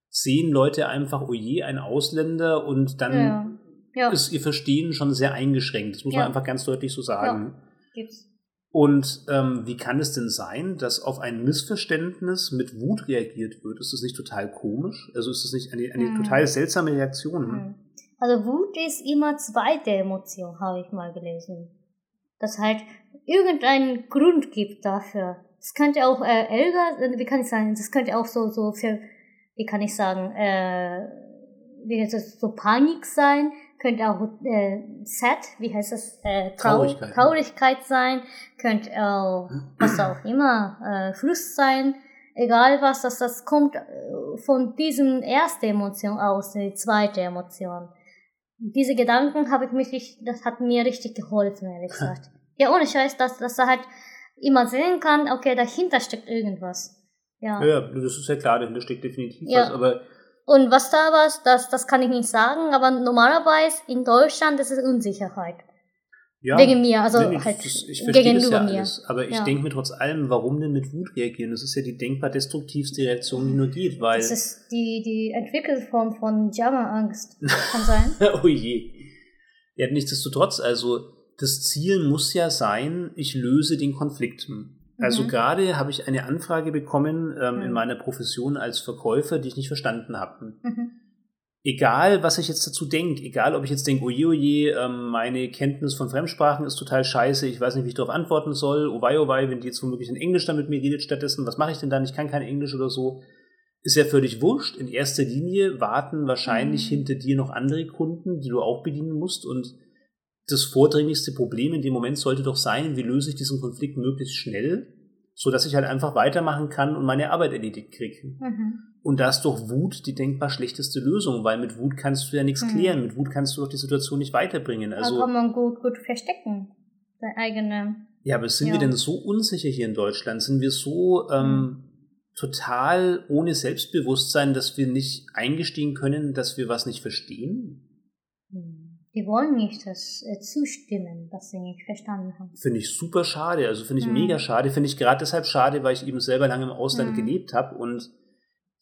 sehen Leute einfach, oh je, ein Ausländer und dann Ja. Ja. ist ihr Verstehen schon sehr eingeschränkt. Das muss Ja. man einfach ganz deutlich so sagen. Gibt's. Und ähm, wie kann es denn sein, dass auf ein Missverständnis mit Wut reagiert wird? Ist das nicht total komisch? Also ist das nicht eine, eine Mhm. total seltsame Reaktion? Mhm. Also Wut ist immer zweite Emotion, habe ich mal gelesen. Dass halt irgendeinen Grund gibt dafür. Es könnte auch äh, Ärger, äh, wie kann ich sagen, das könnte auch so, so für, wie kann ich sagen, äh, wie das, so Panik sein, könnte auch äh, sad, wie heißt das, äh, Trau Traurigkeit. Traurigkeit sein, könnte auch was auch immer, äh, Frust sein, egal was, das, das kommt äh, von diesem ersten Emotion aus, die zweite Emotion. Diese Gedanken habe ich mich, das hat mir richtig geholfen, ehrlich gesagt. ja, ohne Scheiß, dass, dass er halt immer sehen kann, okay, dahinter steckt irgendwas. Ja. Ja, ja, das ist ja klar, dahinter steckt definitiv Ja. was, aber Und was da war, das, das kann ich nicht sagen, aber normalerweise in Deutschland ist es Unsicherheit. ja. Wegen mir, also Nee, halt das, ich verstehe das gegenüber ja mir. alles, aber ich Ja. denke mir trotz allem, warum denn mit Wut reagieren? Das ist ja die denkbar destruktivste Reaktion, die nur geht, weil, Das ist die, die Entwicklungsform von Jammerangst. Kann sein. <laughs> oh je. Ja, nichtsdestotrotz, also das Ziel muss ja sein, ich löse den Konflikt. Also Mhm. gerade habe ich eine Anfrage bekommen ähm, in Mhm. meiner Profession als Verkäufer, die ich nicht verstanden habe. Mhm. egal, was ich jetzt dazu denke, egal, ob ich jetzt denke, oje, oje, ähm, meine Kenntnis von Fremdsprachen ist total scheiße, ich weiß nicht, wie ich darauf antworten soll, oh wei, oh wei, wenn die jetzt womöglich in Englisch dann mit mir redet stattdessen, was mache ich denn dann, ich kann kein Englisch oder so, ist ja völlig wurscht. In erster Linie warten wahrscheinlich Mhm. hinter dir noch andere Kunden, die du auch bedienen musst und das vordringlichste Problem in dem Moment sollte doch sein, wie löse ich diesen Konflikt möglichst schnell, so dass ich halt einfach weitermachen kann und meine Arbeit erledigt kriege. Mhm. Und da ist doch Wut die denkbar schlechteste Lösung, weil mit Wut kannst du ja nichts Mhm. klären. Mit Wut kannst du doch die Situation nicht weiterbringen. da Also, kann man gut, gut verstecken. dein eigener. Ja, aber sind Ja. wir denn so unsicher hier in Deutschland? Sind wir so ähm, total ohne Selbstbewusstsein, dass wir nicht eingestehen können, dass wir was nicht verstehen? Die wollen nicht das äh, zustimmen, dass sie nicht verstanden haben. Finde ich super schade. Also finde ich Mhm. mega schade. Finde ich gerade deshalb schade, weil ich eben selber lange im Ausland Mhm. gelebt habe und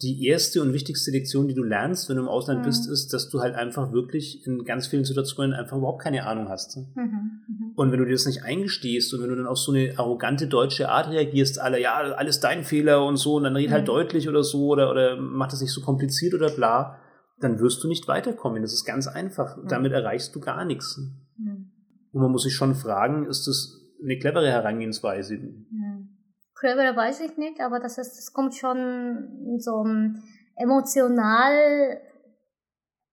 die erste und wichtigste Lektion, die du lernst, wenn du im Ausland Mhm. bist, ist, dass du halt einfach wirklich in ganz vielen Situationen einfach überhaupt keine Ahnung hast. Mhm. Mhm. Und wenn du dir das nicht eingestehst und wenn du dann auf so eine arrogante deutsche Art reagierst, alle, ja, alles dein Fehler und so, und dann red halt Mhm. deutlich oder so oder, oder mach das nicht so kompliziert oder bla, dann wirst du nicht weiterkommen. Das ist ganz einfach. Mhm. Damit erreichst du gar nichts. Mhm. Und man muss sich schon fragen, ist das eine clevere Herangehensweise? Mhm. Clever weiß ich nicht, aber das, ist, das kommt schon in so emotional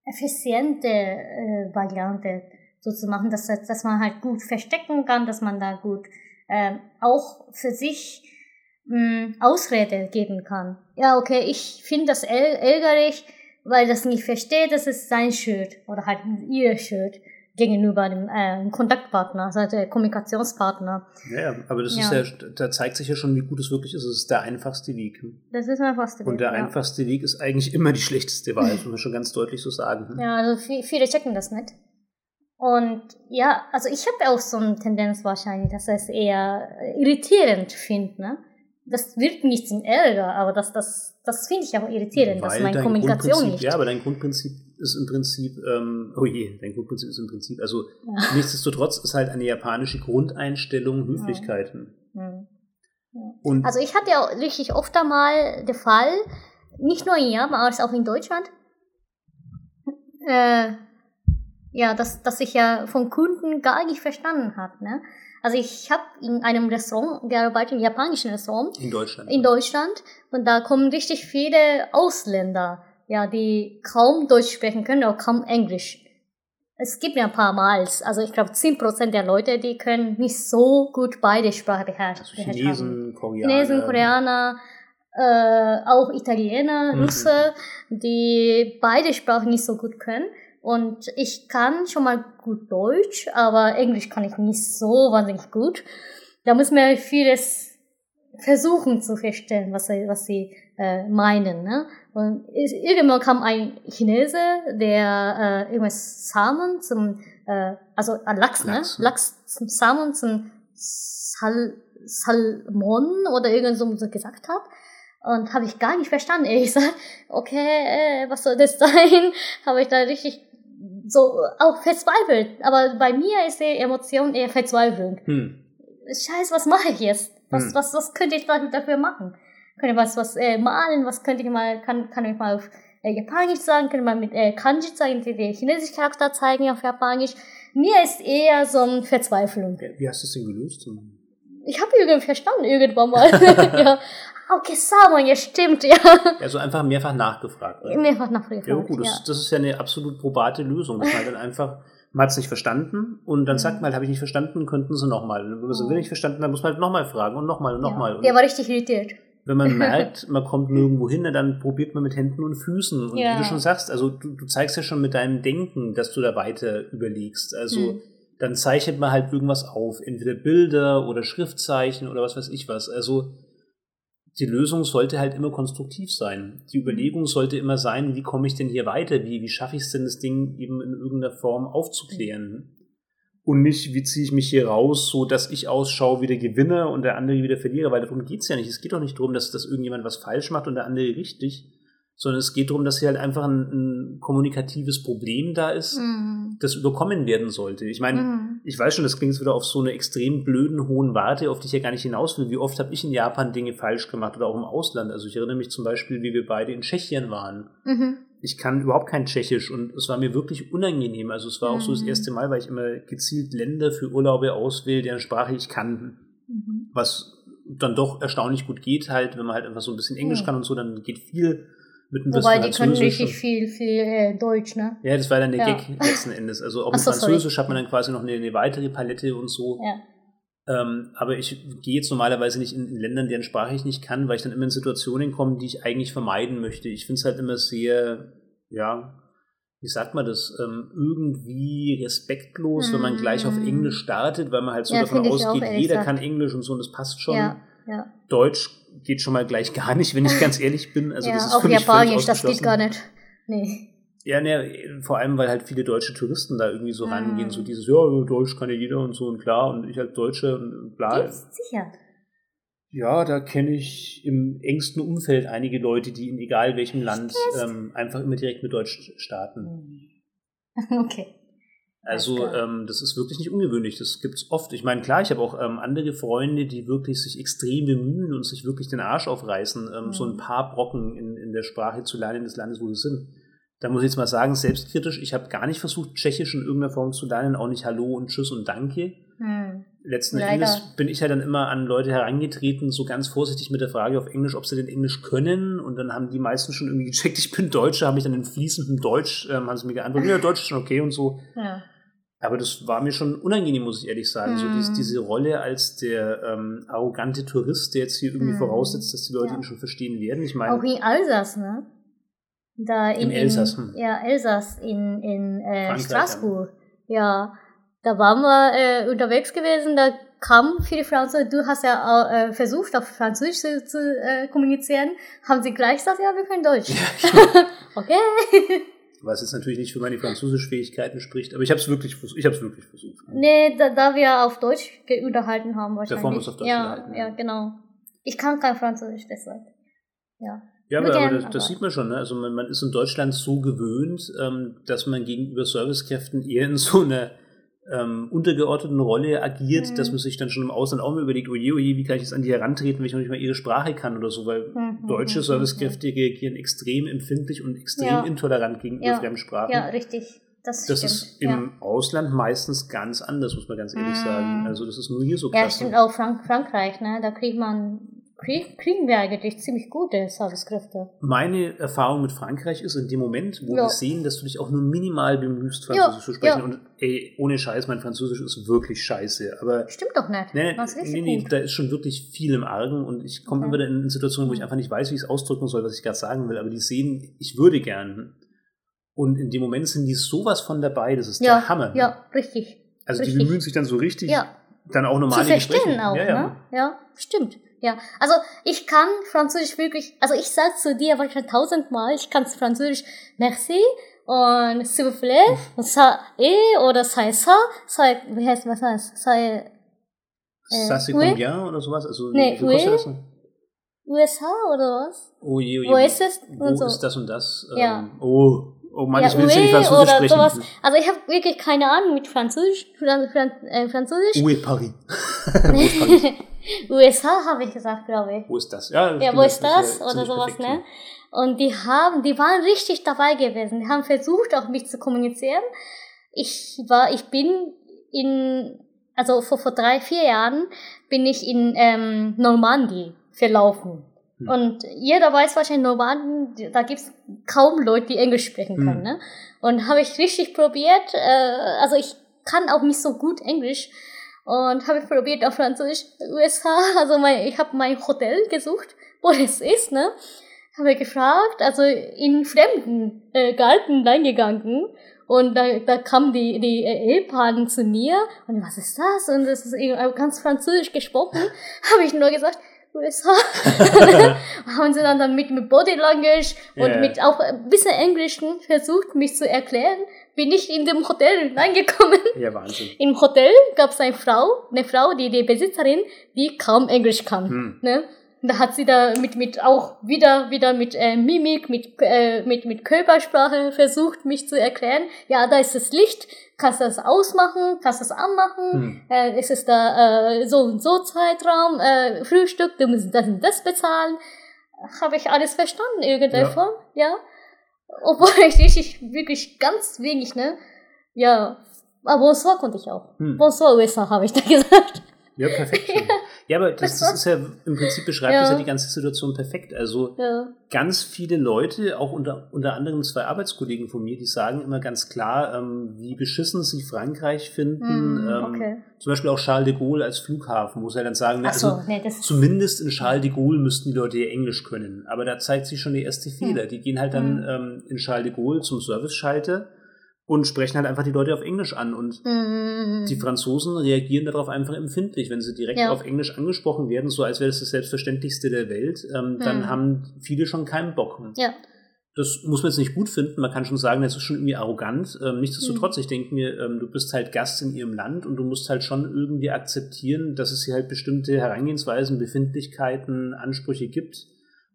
effiziente äh, Variante so zu machen, dass, dass man halt gut verstecken kann, dass man da gut ähm, auch für sich mh, Ausrede geben kann. Ja, okay, ich finde das ärgerlich, weil das nicht versteht, das ist sein Schuld oder halt ihr Schuld gegenüber dem äh, Kontaktpartner, also der Kommunikationspartner. Ja, aber das Ja. ist ja, da zeigt sich ja schon, wie gut es wirklich ist. Es ist der einfachste Weg. Das ist mein fast Und der ja. einfachste Weg ist eigentlich immer die schlechteste Wahl, muss man schon ganz deutlich so sagen. Ja, also vi- viele checken das nicht. Und ja, also ich habe auch so eine Tendenz wahrscheinlich, dass ich es eher irritierend finde. Ne? Das wirkt nicht zum Ärger, aber das, das, das finde ich auch irritierend, dass meine dein Kommunikation nicht. Ja, aber dein Grundprinzip ist im Prinzip, ähm, oh je, dein Grundprinzip ist im Prinzip, also Ja. nichtsdestotrotz ist halt eine japanische Grundeinstellung Höflichkeiten. Hm. Und Also ich hatte ja richtig oft einmal den Fall, nicht nur in Japan, aber auch in Deutschland, äh, ja, dass, dass ich ja von Kunden gar nicht verstanden habe. Ne? Also ich habe in einem Restaurant gearbeitet, im japanischen Restaurant in Deutschland. in Deutschland und da kommen richtig viele Ausländer, ja, die kaum Deutsch sprechen können, auch kaum Englisch. Es gibt ja ein paar Mal, also ich glaube 10% der Leute, die können nicht so gut beide Sprachen beherrschen. also Chinesen, Koreaner. Chinesen, Koreaner, äh, auch Italiener, Mhm. Russe, die beide Sprachen nicht so gut können. Und ich kann schon mal gut Deutsch, aber Englisch kann ich nicht so wahnsinnig gut. Da muss man vieles versuchen zu verstehen, was sie, was sie äh, meinen. Ne? Und irgendwann kam ein Chinese, der äh, irgendwas Samen zum, äh, also äh, Lachs, Lachs. ne? Lachs zum Samen zum Sal Salmon oder irgend so gesagt hat. Und habe ich gar nicht verstanden. Ich sag, okay, äh, was soll das <laughs> sein? habe ich da richtig so auch verzweifelt. Aber bei mir ist die Emotion eher Verzweiflung. Hm. Scheiße, was mache ich jetzt? Was, Hm. was, was könnte ich da- dafür machen? Könnte ich was, was äh, malen? Was könnte ich mal, kann, kann ich mal auf äh, Japanisch sagen? Könnte ich mal mit äh, Kanji zeigen, die, die chinesische Charakter zeigen auf Japanisch? Mir ist eher so eine Verzweiflung. Wie hast du das denn gelöst? Ich habe irgendwie verstanden irgendwann mal. <laughs> <laughs> ja. Okay, Samen, ja stimmt, ja. Also einfach mehrfach nachgefragt. oder? Mehrfach nachgefragt. Ja, gut, das, ja. das ist ja eine absolut probate Lösung. Dass man halt dann einfach, man hat es nicht verstanden und dann Mhm. sagt man halt, habe ich nicht verstanden, könnten sie nochmal. Wenn man Mhm. will nicht verstanden, dann muss man halt nochmal fragen und nochmal und nochmal. ja. Der war richtig irritiert. wenn man <laughs> merkt, man kommt nirgendwo hin, dann probiert man mit Händen und Füßen. Und Ja. wie du schon sagst, also du, du zeigst ja schon mit deinem Denken, dass du da weiter überlegst. Also Mhm. dann zeichnet man halt irgendwas auf, entweder Bilder oder Schriftzeichen oder was weiß ich was. Also die Lösung sollte halt immer konstruktiv sein. Die Überlegung sollte immer sein, wie komme ich denn hier weiter? Wie, wie schaffe ich es denn, das Ding eben in irgendeiner Form aufzuklären? Und nicht, wie ziehe ich mich hier raus, so dass ich ausschaue wie der Gewinner und der andere wie der Verlierer, weil darum geht's ja nicht. Es geht doch nicht darum, dass, dass irgendjemand was falsch macht und der andere richtig, sondern es geht darum, dass hier halt einfach ein, ein kommunikatives Problem da ist, Mhm. das überkommen werden sollte. Ich meine, Mhm. ich weiß schon, das klingt jetzt wieder auf so eine extrem blöden hohen Warte, auf die ich ja gar nicht hinaus will. Wie oft habe ich in Japan Dinge falsch gemacht oder auch im Ausland? Also ich erinnere mich zum Beispiel, wie wir beide in Tschechien waren. Mhm. Ich kann überhaupt kein Tschechisch und es war mir wirklich unangenehm. Also es war auch so das Mhm. erste Mal, weil ich immer gezielt Länder für Urlaube auswähle, deren Sprache ich kann. Mhm. Was dann doch erstaunlich gut geht halt, wenn man halt einfach so ein bisschen Englisch kann und so, dann geht viel mit ein Wobei, die können richtig viel, viel äh, Deutsch, ne? Ja, das war dann der Ja. Gag letzten Endes. Also auch mit so, sorry. Französisch hat man dann quasi noch eine, eine weitere Palette und so. Ja. Ähm, aber ich gehe jetzt normalerweise nicht in, in Ländern, deren Sprache ich nicht kann, weil ich dann immer in Situationen komme, die ich eigentlich vermeiden möchte. Ich finde es halt immer sehr, ja, wie sagt man das, ähm, irgendwie respektlos, wenn man gleich auf Mm. Englisch startet, weil man halt so Ja, davon ausgeht, jeder kann Englisch und so und das passt schon. Ja, ja. Deutsch geht schon mal gleich gar nicht, wenn ich ganz <laughs> ehrlich bin. Also ja, das ist auch für mich völlig Japanisch, das geht gar nicht. Nee. Ja, ne, vor allem, weil halt viele deutsche Touristen da irgendwie so Mm. rangehen, so dieses, ja, Deutsch kann ja jeder und so und klar und ich als Deutsche und bla. Gibt's sicher. Ja, da kenne ich im engsten Umfeld einige Leute, die in egal welchem Land ähm, einfach immer direkt mit Deutsch starten. <laughs> Okay. Also ähm, das ist wirklich nicht ungewöhnlich. Das gibt's oft. Ich meine, klar, ich habe auch ähm, andere Freunde, die wirklich sich extrem bemühen und sich wirklich den Arsch aufreißen, ähm, Mhm. so ein paar Brocken in, in der Sprache zu lernen des Landes, wo sie sind. Da muss ich jetzt mal sagen, selbstkritisch, ich habe gar nicht versucht, Tschechisch in irgendeiner Form zu lernen, auch nicht Hallo und Tschüss und Danke. Hm. Letzten Leider. Endes bin ich ja dann immer an Leute herangetreten, so ganz vorsichtig mit der Frage auf Englisch, ob sie denn Englisch können. Und dann haben die meisten schon irgendwie <laughs> gecheckt, ich bin Deutscher, haben mich dann in fließendem Deutsch, ähm, haben sie mir geantwortet, <laughs> ja, Deutsch ist schon okay und so. Ja. Aber das war mir schon unangenehm, muss ich ehrlich sagen. So Mhm. diese, diese Rolle als der ähm, arrogante Tourist, der jetzt hier irgendwie Mhm. voraussetzt, dass die Leute Ja. ihn schon verstehen werden. Ich Auch meine, in Alsace, ne? Da in, Im Elsass, hm. In, ja, Elsass in, in äh, Straßburg. Ja. Da waren wir äh, unterwegs gewesen, da kamen viele Franzosen, du hast ja auch, äh, versucht, auf Französisch zu, zu äh, kommunizieren, haben sie gleich gesagt, ja, wir können Deutsch. <laughs> okay. <laughs> was jetzt natürlich nicht für meine Französischfähigkeiten spricht, aber ich habe es wirklich, ich habe es wirklich versucht. Nee, da, da wir auf Deutsch unterhalten haben wahrscheinlich. Davor uns auf Deutsch ja, Ja, ja. genau. Ich kann kein Französisch, deshalb. Ja. Ja, aber, aber gern, das, das aber- sieht man schon. Ne? Also man, man ist in Deutschland so gewöhnt, ähm, dass man gegenüber Servicekräften eher in so einer ähm, untergeordneten Rolle agiert, Mhm. dass man sich dann schon im Ausland auch mal überlegt, oje, oje, wie kann ich jetzt an die herantreten, wenn ich noch nicht mal ihre Sprache kann oder so, weil Mhm, deutsche mhm, Servicekräfte reagieren extrem empfindlich und extrem Ja. intolerant gegenüber Ja. Fremdsprachen. Ja, richtig. Das, das ist im Ausland meistens ganz anders, muss man ganz ehrlich Mhm. sagen. Also das ist nur hier so ja. ja, krass. stimmt auch Frank Frankreich, ne? Da kriegt man, kriegen wir eigentlich ziemlich gute Servicekräfte. Meine Erfahrung mit Frankreich ist in dem Moment, wo Ja. die sehen, dass du dich auch nur minimal bemühst, Ja, Französisch zu sprechen. ja. Und ey, ohne Scheiß, mein Französisch ist wirklich scheiße. Aber Stimmt doch nicht. nee, richtig nee, nee, gut. da ist schon wirklich viel im Argen und ich komme Okay. immer wieder in Situationen, wo ich Mhm. einfach nicht weiß, wie ich es ausdrücken soll, was ich gerade sagen will. Aber die sehen, ich würde gern. Und in dem Moment sind die sowas von dabei, das ist Ja, der Hammer. ja, richtig. Also die richtig. bemühen sich dann so richtig, Ja, dann auch normale zu verstehen auch, ja, ja. ne? Ja, stimmt. Ja, also ich kann Französisch wirklich, also ich sag zu dir wahrscheinlich tausendmal, ich kann Französisch merci und s'il vous plaît, und ça et oder ça ça, ça, wie heißt was heißt, ça Äh, Ça c'est oui. combien oder sowas? Also Nee, wie viel kostet oui. das denn? USA oder was? Oh je, oh je. Wo ist es? Wo Und so. ist das und das? Ja. Ähm, oh, oh Mann, Ja, ich will ja nicht oui Französisch oder sprechen. sowas. Also ich habe wirklich keine Ahnung mit Französisch, Fran Fran äh, Französisch. Est Paris? <laughs> Paris? <laughs> USA habe ich gesagt, glaube ich. Wo ist das? Ja, Ja, wo ist ja das? Oder sowas, perfekt, ne? Und die haben, die waren richtig dabei gewesen. Die haben versucht, auch mich zu kommunizieren. Ich war, ich bin in, also vor, vor drei, vier Jahren bin ich in ähm, Normandie verlaufen. Hm. Und jeder weiß wahrscheinlich, Normandie, da gibt's kaum Leute, die Englisch sprechen können. Hm. Ne? Und habe ich richtig probiert. Äh, also ich kann auch nicht so gut Englisch. Und habe ich probiert auf Französisch USA. <laughs> Also mein, ich habe mein Hotel gesucht, wo das ist, ne? Habe gefragt, also in fremden äh, Garten reingegangen. Und da, da kam die, die äh, Ehepaaren zu mir. Und was ist das? Und das ist ganz französisch gesprochen. <laughs> habe ich nur gesagt, USA. <laughs> haben sie dann, dann mit, mit Body Language und Ja. mit auch ein bisschen Englischen versucht, mich zu erklären. Bin ich in dem Hotel reingekommen. Ja, Wahnsinn. Im Hotel gab es eine Frau, eine Frau, die die Besitzerin, die kaum Englisch kann. Hm. Ne? Da hat sie da mit mit auch wieder wieder mit äh, Mimik, mit äh, mit mit Körpersprache versucht, mich zu erklären. Ja, da ist das Licht, kannst du das ausmachen, kannst du das anmachen. Hm. Äh, es ist da äh, so und so Zeitraum, äh, Frühstück, du musst das und das bezahlen. Habe ich alles verstanden in irgendeiner Ja. Form, ja. Obwohl <laughs> ich richtig, wirklich ganz wenig, ne? Ja. Aber Bonsoir konnte ich auch. Hm. Bonsoir USA habe ich da <laughs> gesagt. Ja, perfekt. schon. Ja, aber das, das ist ja im Prinzip beschreibt ja. das ja die ganze Situation perfekt. Also ja. ganz viele Leute, auch unter, unter anderem zwei Arbeitskollegen von mir, die sagen immer ganz klar, ähm, wie beschissen sie Frankreich finden. Mm, okay. ähm, zum Beispiel auch Charles de Gaulle als Flughafen, wo sie dann sagen, ne, so, also, nee, zumindest in Charles de Gaulle müssten die Leute ja Englisch können. Aber da zeigt sich schon der erste Fehler. Die gehen halt dann mm. ähm, in Charles de Gaulle zum Service-Schalter und sprechen halt einfach die Leute auf Englisch an. Und mhm. die Franzosen reagieren darauf einfach empfindlich. Wenn sie direkt ja. auf Englisch angesprochen werden, so als wäre das das Selbstverständlichste der Welt, ähm, mhm. dann haben viele schon keinen Bock. Ja. Das muss man jetzt nicht gut finden. Man kann schon sagen, das ist schon irgendwie arrogant. Ähm, nichtsdestotrotz, mhm. ich denke mir, ähm, du bist halt Gast in ihrem Land und du musst halt schon irgendwie akzeptieren, dass es hier halt bestimmte Herangehensweisen, Befindlichkeiten, Ansprüche gibt.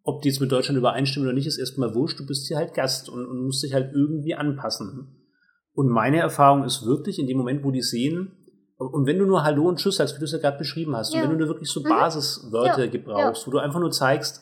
Ob die jetzt mit Deutschland übereinstimmen oder nicht, ist erstmal wurscht. Du bist hier halt Gast und, und musst dich halt irgendwie anpassen. Und meine Erfahrung ist wirklich, in dem Moment, wo die sehen, und wenn du nur Hallo und Tschüss sagst, wie du es ja gerade beschrieben hast, ja. und wenn du nur wirklich so mhm. Basiswörter ja. gebrauchst, wo du einfach nur zeigst,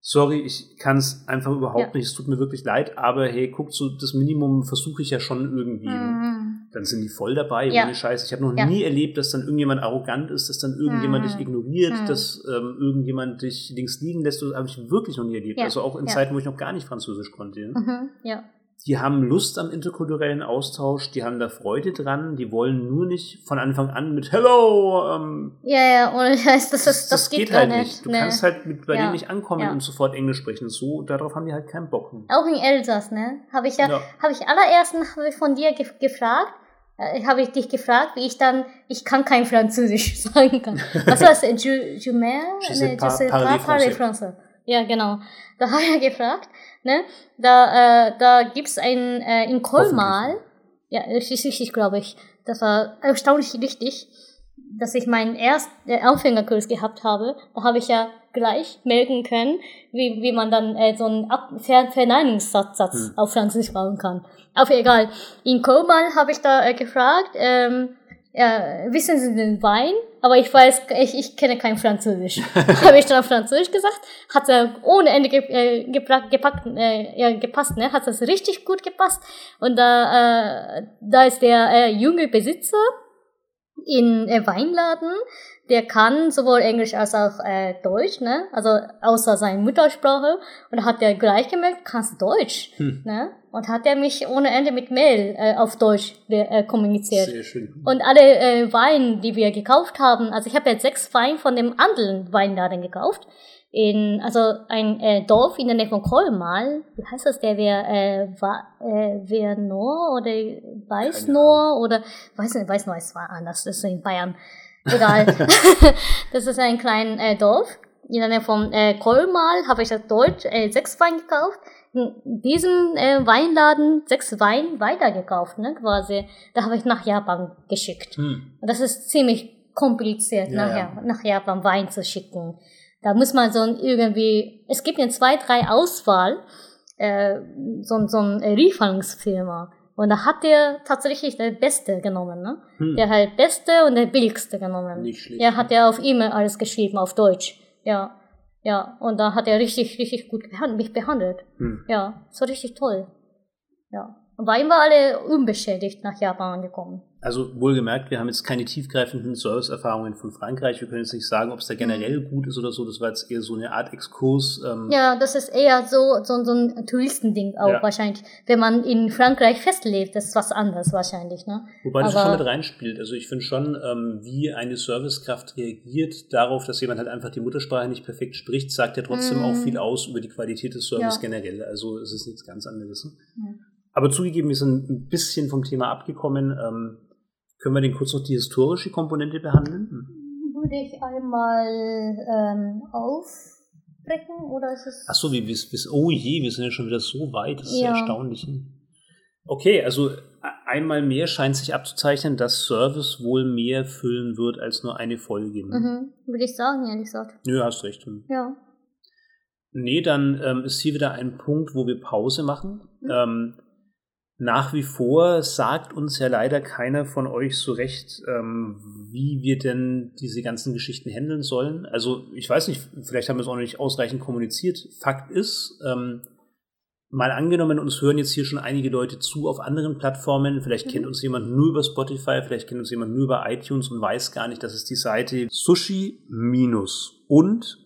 sorry, ich kann es einfach überhaupt nicht, es tut mir wirklich leid, aber hey, guck, so das Minimum versuche ich ja schon irgendwie. Mhm. Dann sind die voll dabei, ohne Scheiß. Ich habe noch nie erlebt, dass dann irgendjemand arrogant ist, dass dann irgendjemand mhm. dich ignoriert, mhm. dass ähm, irgendjemand dich links liegen lässt. Das habe ich wirklich noch nie erlebt. Also auch in Zeiten, wo ich noch gar nicht Französisch konnte. Mhm. Ja die haben Lust am interkulturellen Austausch, die haben da Freude dran, die wollen nur nicht von Anfang an mit Hello. Ähm, ja, ja, und das das, das, das, das geht, geht halt nicht. nicht. Du nee. kannst halt mit, bei ja. denen nicht ankommen ja. und sofort Englisch sprechen. So, darauf haben die halt keinen Bock. Auch in Elsass, ne? Habe ich ja, ja. habe ich allererst hab ich von dir ge gefragt, äh, habe ich dich gefragt, wie ich dann, ich kann kein Französisch <laughs> sagen kann. Was war das? Je, je mehr? Je sais pas, parler français. Ja, genau. Da habe ich gefragt, ne? Da, äh, da gibt's ein, äh, in Kolmal, ja, das ist richtig, glaube ich. Das war erstaunlich richtig, dass ich meinen ersten äh, Anfängerkurs gehabt habe. Da habe ich ja gleich melden können, wie, wie man dann äh, so einen Ab Ver Verneinungssatz hm. auf Französisch bauen kann. Aber egal. In Kolmal habe ich da äh, gefragt, ähm, ja, wissen Sie den Wein? Aber ich weiß, ich, ich kenne kein Französisch. habe ich dann auf Französisch gesagt, hat er ohne Ende ge, äh, gepackt, äh, ja, gepasst, ne? Hat das richtig gut gepasst. Und da, äh, da ist der äh, junge Besitzer in äh, Weinladen, der kann sowohl Englisch als auch äh, Deutsch, ne? Also außer seiner Muttersprache. Und hat er gleich gemerkt, kannst Deutsch, hm. ne? Und hat er mich ohne Ende mit Mail äh, auf Deutsch äh, kommuniziert. Sehr schön. Und alle äh, Weine, die wir gekauft haben, also ich habe jetzt sechs Weine von dem anderen Weinladen gekauft. In, also ein äh, Dorf in der Nähe von Kolmal, wie heißt das, der wäre äh, äh, Vernor oder Weißnor oder weiß nicht, Weißnor ist anders, das ist in Bayern. Egal. <laughs> <laughs> das ist ein kleines äh, Dorf. In der Nähe von äh, Kolmal habe ich das Deutsch äh, sechs Wein gekauft. In diesem äh, Weinladen sechs Wein weitergekauft, ne, quasi. Da habe ich nach Japan geschickt. Hm. Und das ist ziemlich kompliziert, ja, nachher, ja. nach Japan Wein zu schicken. Da muss man so irgendwie, es gibt ja zwei, drei Auswahl, äh, so, so eine Lieferungsfirma. Und da hat er tatsächlich der Beste genommen, ne? Hm. Der halt Beste und der Billigste genommen. Nicht schlecht. Er hat ja auf E-Mail alles geschrieben, auf Deutsch. Ja. Ja. Und da hat er richtig, richtig gut mich behandelt. Hm. Ja. Das war richtig toll. Ja. Und bei ihm war alle unbeschädigt nach Japan angekommen. Also wohlgemerkt, wir haben jetzt keine tiefgreifenden Service-Erfahrungen von Frankreich. Wir können jetzt nicht sagen, ob es da generell mhm. gut ist oder so. Das war jetzt eher so eine Art Exkurs. Ähm ja, das ist eher so, so, so ein Touristending auch ja. wahrscheinlich. Wenn man in Frankreich festlebt, das ist was anderes wahrscheinlich. Ne? Wobei das schon mit reinspielt. Also ich finde schon, ähm, wie eine Servicekraft reagiert darauf, dass jemand halt einfach die Muttersprache nicht perfekt spricht, sagt ja trotzdem mm. auch viel aus über die Qualität des Service ja. generell. Also es ist nichts ganz anderes. Ne? Ja. Aber zugegeben, wir sind ein bisschen vom Thema abgekommen. Ähm, können wir den kurz noch die historische Komponente behandeln? Würde ich einmal ähm, aufbrechen oder ist es. Ach so, wie, wie, wie, oh je, wir sind ja schon wieder so weit, das ist ja erstaunlich. Okay, also einmal mehr scheint sich abzuzeichnen, dass Service wohl mehr füllen wird als nur eine Folge. Mhm, würde ich sagen, ehrlich gesagt. Nö, hast recht. Ja. Nee, dann ähm, ist hier wieder ein Punkt, wo wir Pause machen. Mhm. Ähm, nach wie vor sagt uns ja leider keiner von euch so recht, ähm, wie wir denn diese ganzen Geschichten handeln sollen. Also ich weiß nicht, vielleicht haben wir es auch noch nicht ausreichend kommuniziert. Fakt ist, ähm, mal angenommen, uns hören jetzt hier schon einige Leute zu auf anderen Plattformen. Vielleicht mhm. kennt uns jemand nur über Spotify, vielleicht kennt uns jemand nur über iTunes und weiß gar nicht, dass es die Seite sushi- und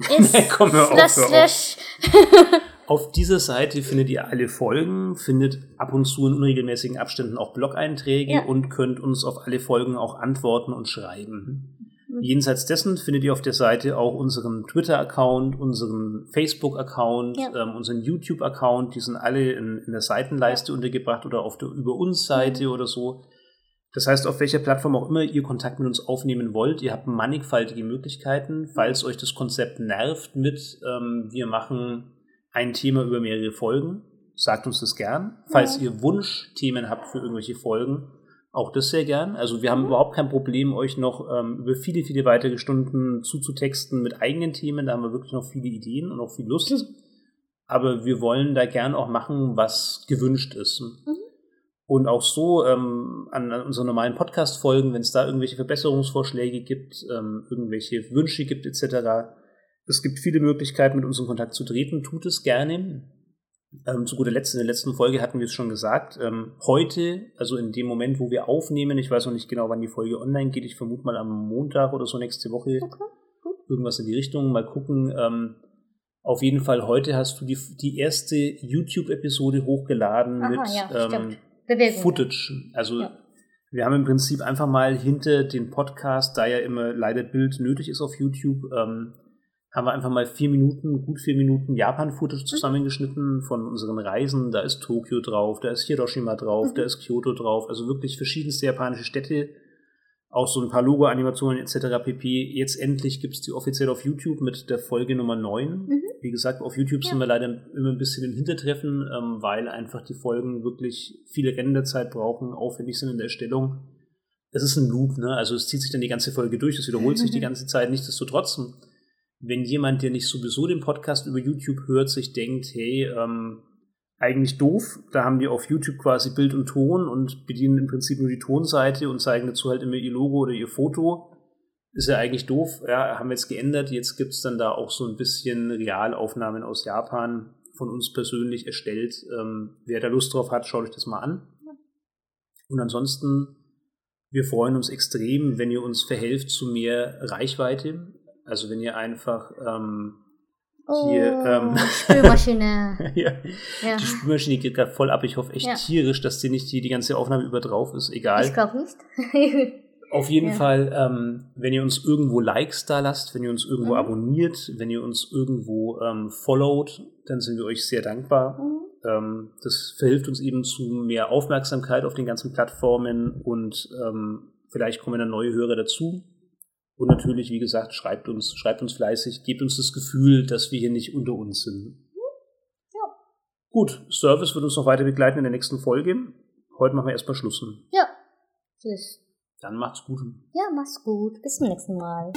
bratwurst.de. <laughs> https Kommen wir auf, <laughs> auf dieser Seite findet ihr alle Folgen, findet ab und zu in unregelmäßigen Abständen auch Blog-Einträge ja. und könnt uns auf alle Folgen auch antworten und schreiben. Mhm. Jenseits dessen findet ihr auf der Seite auch unseren Twitter-Account, unseren Facebook-Account, ja. ähm, unseren YouTube-Account. Die sind alle in, in der Seitenleiste ja. untergebracht oder auf der Über uns-Seite mhm. oder so. Das heißt, auf welcher Plattform auch immer ihr Kontakt mit uns aufnehmen wollt, ihr habt mannigfaltige Möglichkeiten. Falls euch das Konzept nervt mit, ähm, wir machen ein Thema über mehrere Folgen, sagt uns das gern. Falls ja. ihr Wunschthemen habt für irgendwelche Folgen, auch das sehr gern. Also wir haben mhm. überhaupt kein Problem, euch noch ähm, über viele, viele weitere Stunden zuzutexten mit eigenen Themen. Da haben wir wirklich noch viele Ideen und auch viel Lust. Mhm. Aber wir wollen da gern auch machen, was gewünscht ist. Mhm. Und auch so ähm, an, an unseren normalen Podcast-Folgen, wenn es da irgendwelche Verbesserungsvorschläge gibt, ähm, irgendwelche Wünsche gibt etc. Es gibt viele Möglichkeiten, mit uns in Kontakt zu treten. Tut es gerne. Ähm, zu guter Letzt, in der letzten Folge hatten wir es schon gesagt. Ähm, heute, also in dem Moment, wo wir aufnehmen, ich weiß noch nicht genau, wann die Folge online geht, ich vermute mal am Montag oder so nächste Woche. Okay. Irgendwas in die Richtung, mal gucken. Ähm, auf jeden Fall, heute hast du die, die erste YouTube-Episode hochgeladen Aha, mit ja, ähm, Footage. Also ja. wir haben im Prinzip einfach mal hinter den Podcast, da ja immer leider Bild nötig ist auf YouTube, ähm, haben wir einfach mal vier Minuten, gut vier Minuten Japan-Footage mhm. zusammengeschnitten von unseren Reisen. Da ist Tokio drauf, da ist Hiroshima drauf, mhm. da ist Kyoto drauf. Also wirklich verschiedenste japanische Städte. Auch so ein paar Logo-Animationen etc. pp. Jetzt endlich gibt's die offiziell auf YouTube mit der Folge Nummer 9. Mhm. Wie gesagt, auf YouTube ja. sind wir leider immer ein bisschen im Hintertreffen, ähm, weil einfach die Folgen wirklich viele Renderzeit brauchen, aufwendig sind in der Erstellung. Es ist ein Loop, ne? Also es zieht sich dann die ganze Folge durch, es wiederholt sich die mhm. ganze Zeit, nichtsdestotrotz wenn jemand, der nicht sowieso den Podcast über YouTube hört, sich denkt, hey, ähm, eigentlich doof, da haben die auf YouTube quasi Bild und Ton und bedienen im Prinzip nur die Tonseite und zeigen dazu halt immer ihr Logo oder ihr Foto. Ist ja eigentlich doof, ja, haben wir jetzt geändert. Jetzt gibt's dann da auch so ein bisschen Realaufnahmen aus Japan von uns persönlich erstellt. Ähm, wer da Lust drauf hat, schaut euch das mal an. Und ansonsten, wir freuen uns extrem, wenn ihr uns verhelft zu mehr Reichweite. Also wenn ihr einfach ähm, hier oh, ähm, <laughs> Spülmaschine. ja, ja, Die Spülmaschine geht gerade voll ab. Ich hoffe echt ja. tierisch, dass die nicht hier die ganze Aufnahme über drauf ist. Egal. Ich glaube nicht. <laughs> Auf jeden ja. Fall, ähm, wenn ihr uns irgendwo Likes da lasst, wenn ihr uns irgendwo mhm. abonniert, wenn ihr uns irgendwo ähm, followt, dann sind wir euch sehr dankbar. Mhm. Ähm, das verhilft uns eben zu mehr Aufmerksamkeit auf den ganzen Plattformen und ähm, vielleicht kommen dann neue Hörer dazu. Und natürlich, wie gesagt, schreibt uns, schreibt uns fleißig, gebt uns das Gefühl, dass wir hier nicht unter uns sind. Ja. Gut, Service wird uns noch weiter begleiten in der nächsten Folge. Heute machen wir erstmal Schluss. Ja. Tschüss. Dann macht's gut. Ja, macht's gut. Bis zum nächsten Mal.